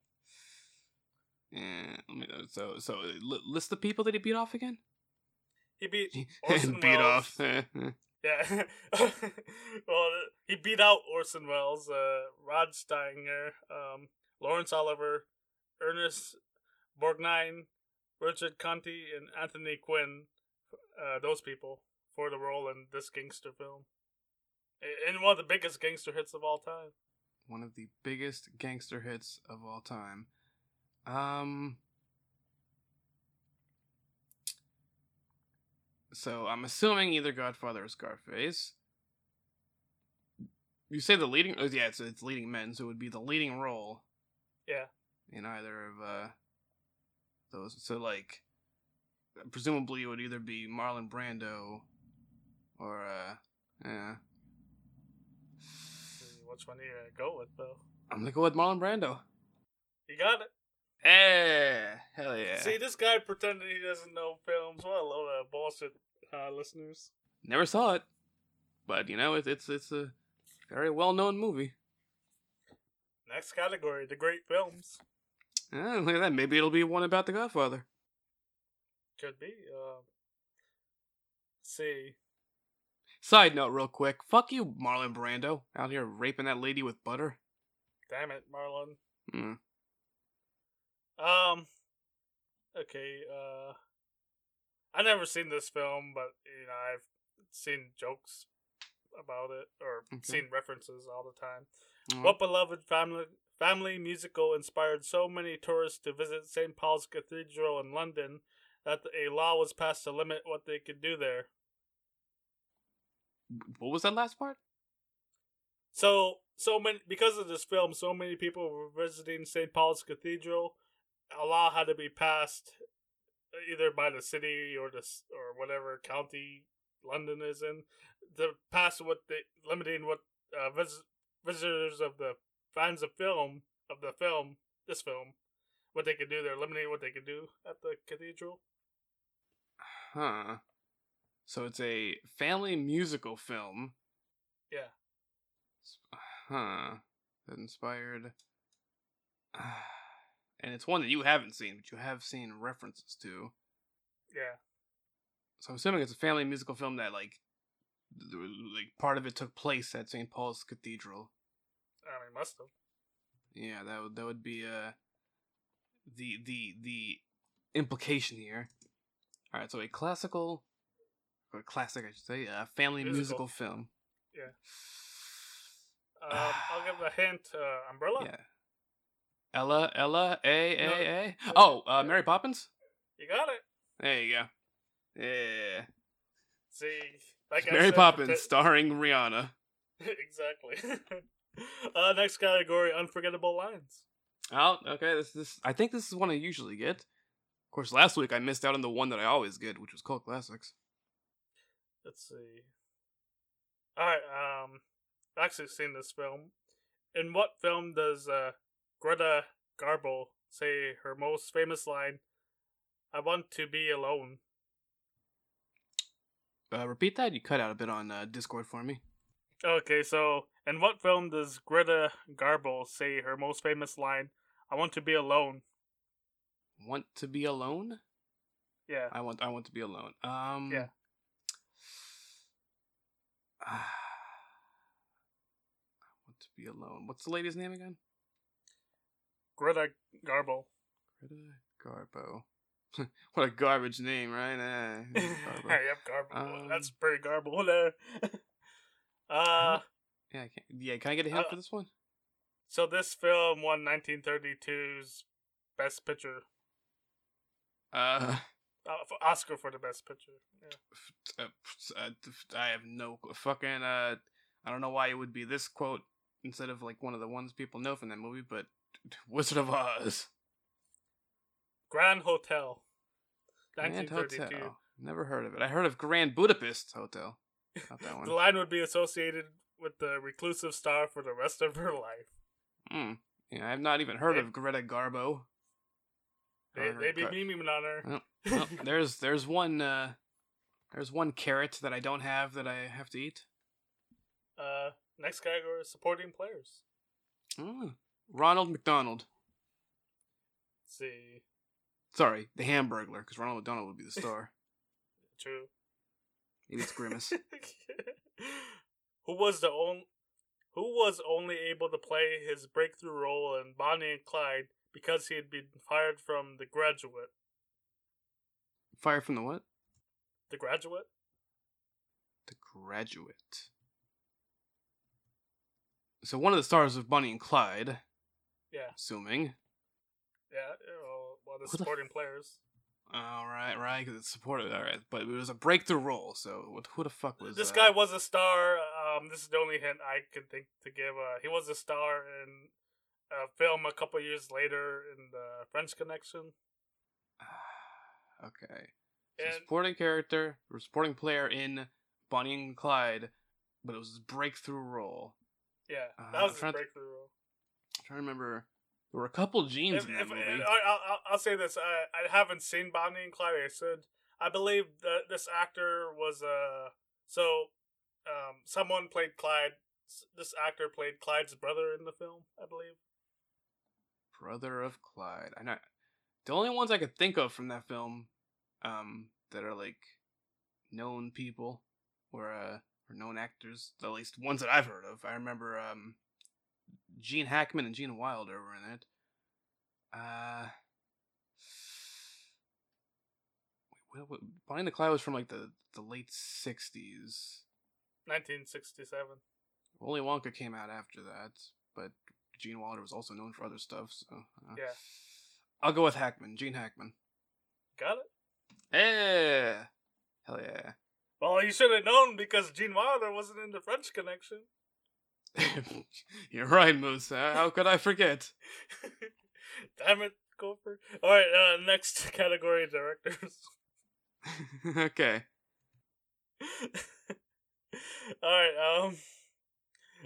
Yeah, let me know. So, so list the people that he beat off again. He beat Orson beat Welles. off. Yeah. well, he beat out Orson Welles, uh, Rod Steiger, um, Laurence Olivier, Ernest Borgnine, Richard Conte, and Anthony Quinn. Uh, those people for the role in this gangster film. In one of the biggest gangster hits of all time. One of the biggest gangster hits of all time. Um, So I'm assuming either Godfather or Scarface. You say the leading? Oh, yeah, it's it's leading men, so it would be the leading role. Yeah. In either of uh, those, so like, presumably it would either be Marlon Brando, or uh, yeah. Which one are you gonna go with, though? I'm gonna go with Marlon Brando. You got it. Hey, hell yeah! See, this guy pretending he doesn't know films. What a load of bullshit, uh, listeners. Never saw it, but you know, it's it's it's a very well known movie. Next category: the great films. Yeah, look at that. Maybe it'll be one about The Godfather. Could be. Uh, see. Side note, real quick. Fuck you, Marlon Brando, out here raping that lady with butter. Damn it, Marlon. Hmm. Um. Okay. Uh. I never seen this film, but you know I've seen jokes about it or okay. seen references all the time. Mm-hmm. What beloved family family musical inspired so many tourists to visit St. Paul's Cathedral in London that a law was passed to limit what they could do there? What was that last part? So so many because of this film, so many people were visiting St. Paul's Cathedral a law had to be passed either by the city or the or whatever county London is in to pass what they limiting what uh, vis- visitors of the fans of film of the film this film what they could do. They're limiting what they could do at the cathedral. Huh. So it's a family musical film. Yeah. Huh. That inspired. and it's one that you haven't seen, but you have seen references to. Yeah. So I'm assuming it's a family musical film that like, like part of it took place at St. Paul's Cathedral. I mean, must have. Yeah, that would that would be uh the the the implication here. All right, so a classical or classic, I should say, a family musical, Musical. film. Yeah. Um, I'll give a hint. Uh, Umbrella. Yeah. Ella, Ella, A, A, A. Oh, uh, Mary Poppins. You got it. There you go. Yeah, See, like Mary said, Poppins, protect- starring Rihanna. exactly. uh, next category: unforgettable lines. Oh, okay. This this I think this is one I usually get. Of course, last week I missed out on the one that I always get, which was called classics. Let's see. All right. Um, I've actually seen this film. In what film does uh, Greta Garbo say her most famous line? "I want to be alone." Uh, repeat that. You cut out a bit on uh, Discord for me. Okay, so in what film does Greta Garbo say her most famous line? "I want to be alone." Want to be alone? Yeah. I want. I want to be alone. Um. Yeah. I want to be alone. What's the lady's name again? Greta Garbo. Greta Garbo. what a garbage name, right? Eh, Garbo. yep, Garbo. Um, That's pretty Garbo there. uh, Yeah, I can't, yeah. Can I get a hint Uh, for this one? so this film won 1932's Best Picture, Uh, uh, for Oscar for the Best Picture. Yeah. uh, uh, I have no fucking. Uh, I don't know why it would be this quote instead of like one of the ones people know from that movie, but Wizard of Oz. Grand Hotel, Grand Hotel. Never heard of it. I heard of Grand Budapest Hotel. Not that The line would be associated with the reclusive star for the rest of her life. Hmm. Yeah, I've not even heard They- of Greta Garbo. They, they be Gar- memeing on her. Well, there's there's one uh there's one carrot that I don't have that I have to eat. uh, next category is supporting players. Mm. Ronald McDonald. Let's see, Sorry, the Hamburglar, because Ronald McDonald would be the star. true. Maybe it's Grimace. who was the only who was only able to play his breakthrough role in Bonnie and Clyde because he had been fired from The Graduate. Fire from the what? The Graduate? The Graduate. So one of the stars of Bonnie and Clyde, Yeah, assuming. yeah. Well, know, one of the the supporting players. All right, right, because it's supported. All right, but it was a breakthrough role. So what? Who the fuck was This uh, guy was a star. Um, this is the only hint I could think to give. Uh, he was a star in a film a couple years later in the French Connection. okay. So And supporting character, supporting player in Bonnie and Clyde, but it was his breakthrough role. yeah, Uh, that was I'm his to- breakthrough role. Trying to remember. There were a couple genes If, in that if, movie. I, I'll, I'll- I'll say this: I, I haven't seen Bonnie and Clyde. I said I believe that this actor was uh so um someone played Clyde. This actor played Clyde's brother in the film, I believe. Brother of Clyde. I know. The only ones I could think of from that film, um, that are like known people, or uh, or known actors. At least ones that I've heard of. I remember um, Gene Hackman and Gene Wilder were in it. Uh, what, what, the Clyde was from like the the late '60s. 1967. Willy Wonka came out after that, but Gene Wilder was also known for other stuff. So uh, Yeah. I'll go with Hackman, Gene Hackman. Got it. Yeah, hell yeah. Well, you should have known because Gene Wilder wasn't in the French Connection. You're right, Moose. Uh, How could I forget? Damn it, Gopher. All right, uh, next category: directors. okay. All right, um,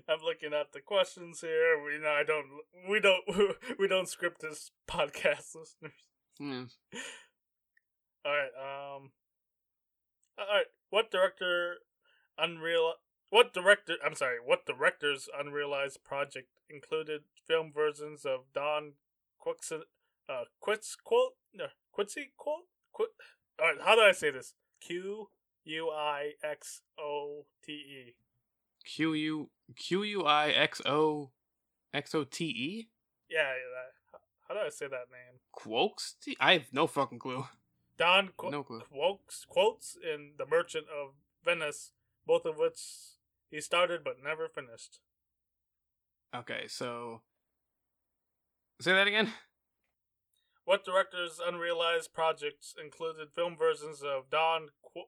I'm looking at the questions here. We know I don't, we don't, we don't script this podcast, listeners. Hmm. All right, um, all right. What director unreal? What director? I'm sorry. What director's unrealized project included film versions of Don Quixote, uh, Quits quote, no, Quincy quote, quit. All right, how do I say this? Q U I X O T E. Q U Q U I X O X O T E. Yeah, yeah, how do I say that name? Quotes? I have no fucking clue. Don qu- No clue. quotes in The Merchant of Venice, both of which he started but never finished. Okay, so say that again. What director's unrealized projects included film versions of Don qu-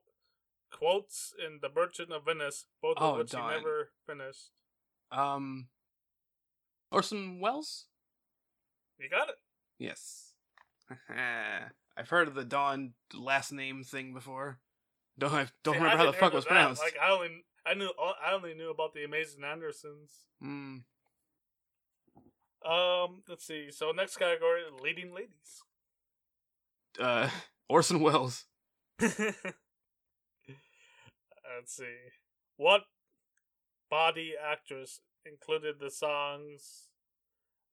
quotes in The Merchant of Venice, both of Oh, which Don. he never finished? Um, Orson Welles. You got it. Yes. I've heard of the Dawn last name thing before. Don't I don't See, remember I how the fuck was that. pronounced. Like I only I knew I only knew about the Amazing Andersons. Hmm. Um, let's see. So next category, leading ladies. Uh, Orson Welles. let's see. What body actress included the songs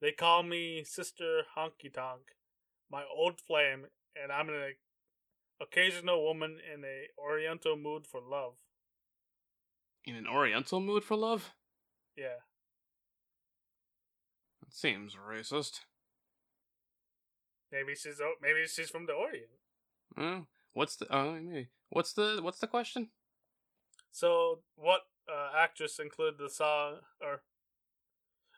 They Call Me Sister Honky Tonk, My Old Flame, and I'm an occasional woman in a oriental mood for love. In an Oriental mood for love? Yeah. That seems racist. Maybe she's maybe she's from the Orient. Hmm. What's the? Oh, maybe. What's the? What's the question? So, what uh, actress included the song or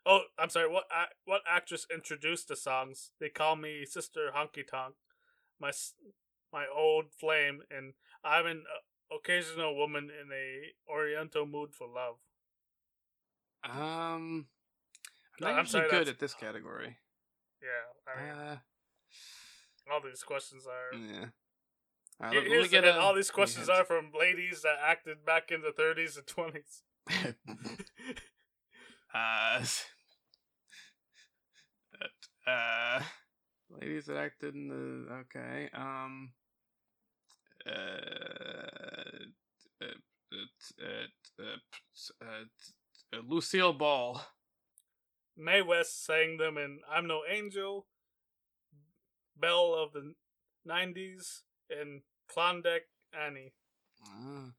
Oh, I'm sorry. What ac- what actress introduced the songs? They call me Sister Honky Tonk, my s- my old flame, and I'm an uh, occasional woman in a Oriental mood for love. Um, I'm No, not I'm sorry, good at this category. Yeah, I mean, Uh, all these questions are. yeah. Uh, Here- let, let here's the a- all these questions are from ladies that acted back in the 30s and 20s. uh, uh, ladies that acted in the okay. Um, uh, uh, uh, uh, uh, uh, Lucille Ball. Mae West sang them in I'm No Angel, Belle of the 90s, and Klondike Annie. Uh,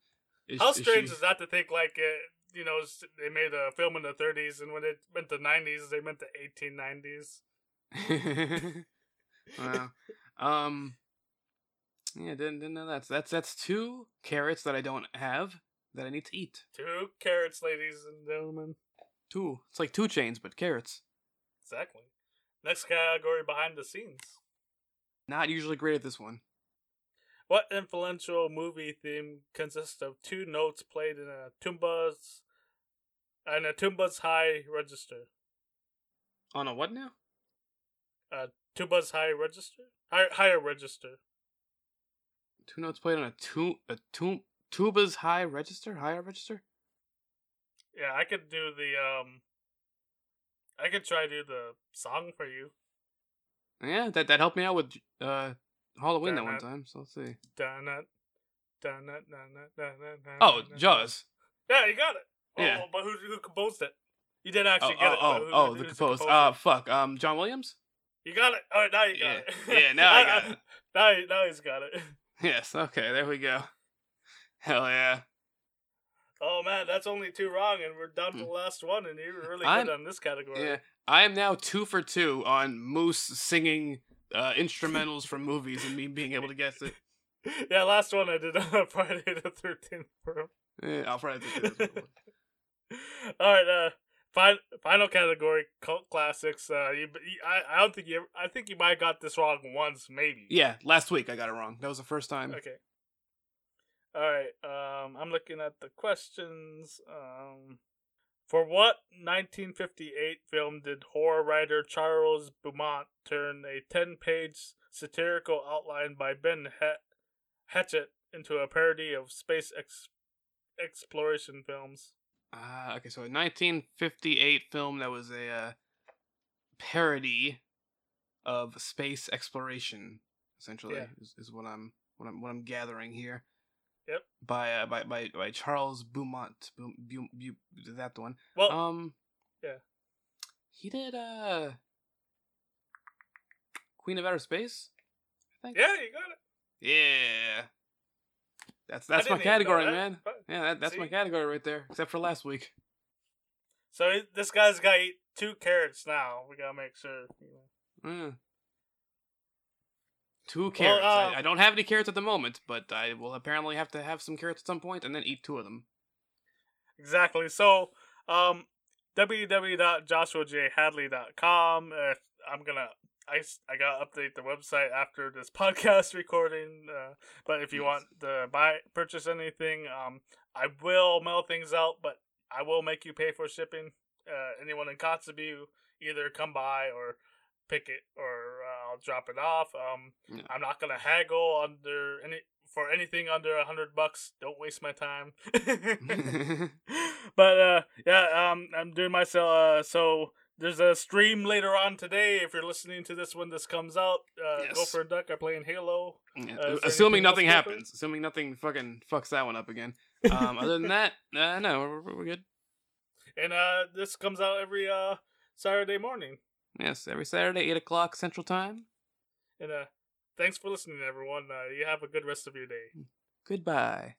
is, How is strange she- is that to think, like, uh, you know, they made a film in the 30s, and when it meant the 90s, they meant the 1890s. wow. Um. Yeah, didn't didn't know that. So that's that's two carrots that I don't have that I need to eat. Two carrots, ladies and gentlemen. Two. It's like two chains, but carrots. Exactly. Next category behind the scenes. Not usually great at this one. What influential movie theme consists of two notes played in a tuba's and a tuba's high register? On a what now? A tuba's high register? High, higher register. Two notes played on a tu a tu tuba's high register, higher register. Yeah, I could do the um I could try to do the song for you. Yeah, that that helped me out with uh Halloween that one time. So let's see. Oh. Jaws. Yeah, you got it. Oh, Yeah. but who who composed it? You did actually oh, get it. oh, oh, the composed. Uh, fuck. Um, John Williams. you got it. All right, now you got Yeah. it. Yeah, now I got it. Now, now he's got it. Yes. Okay. There we go. Hell yeah. Oh man, that's only two wrong, and we're down to Hmm. the last one, and you're really I'm- good on this category. Yeah. I am now two for two on Moose singing uh, instrumentals from movies and me being able to guess it. yeah, last one I did on Friday the Thirteenth. Eh, I'll to do this one. All right, uh, fin- final category, cult classics. Uh, you, I, I don't think you, ever- I think you might have got this wrong once, maybe. Yeah, last week I got it wrong. That was the first time. Okay. All right. Um, I'm looking at the questions. Um, for what 1958 film did horror writer Charles Beaumont turn a 10-page satirical outline by Ben Het- Hatchett into a parody of space ex- exploration films? Uh, okay, so a 1958 film that was a uh, parody of space exploration, essentially, Yeah. is, is what I'm what I'm what I'm gathering here. Yep. By uh, by by by Charles Beaumont, Beau, Beau, Beau, that one. Well, Um. yeah. He did uh. Queen of Outer Space. I think. Yeah, you got it. Yeah. That's that's my didn't even know category, that, man. but- Yeah, that, that's my category right there. Except for last week. So he- this guy's got to eat two carrots now. We gotta make sure. Mm. Two carrots. uh, I, I don't have any carrots at the moment, but I will apparently have to have some carrots at some point and then eat two of them. Exactly. So, um, www.joshuajhadley.com. Uh, I'm gonna. I, I gotta update the website after this podcast recording. Uh, but if you Yes. want to buy purchase anything, um, I will mail things out, but I will make you pay for shipping. Uh, anyone in Kotzebue, either come by or pick it, or uh, I'll drop it off. Um. I'm not gonna haggle under any for anything under a hundred bucks. Don't waste my time. but uh, yeah, um, I'm doing myself. Uh, so there's a stream later on today. If you're listening to this when this comes out, uh, go Yes. for a duck. I'm playing Halo. Yeah, Uh, assuming nothing happens. Assuming nothing fucking fucks that one up again. Um, other than that, uh, no, we're, we're- we're good. And uh, this comes out every uh Saturday morning. Yes, every Saturday, 8 o'clock Central Time. And uh, thanks for listening, everyone. Uh, you have a good rest of your day. Goodbye.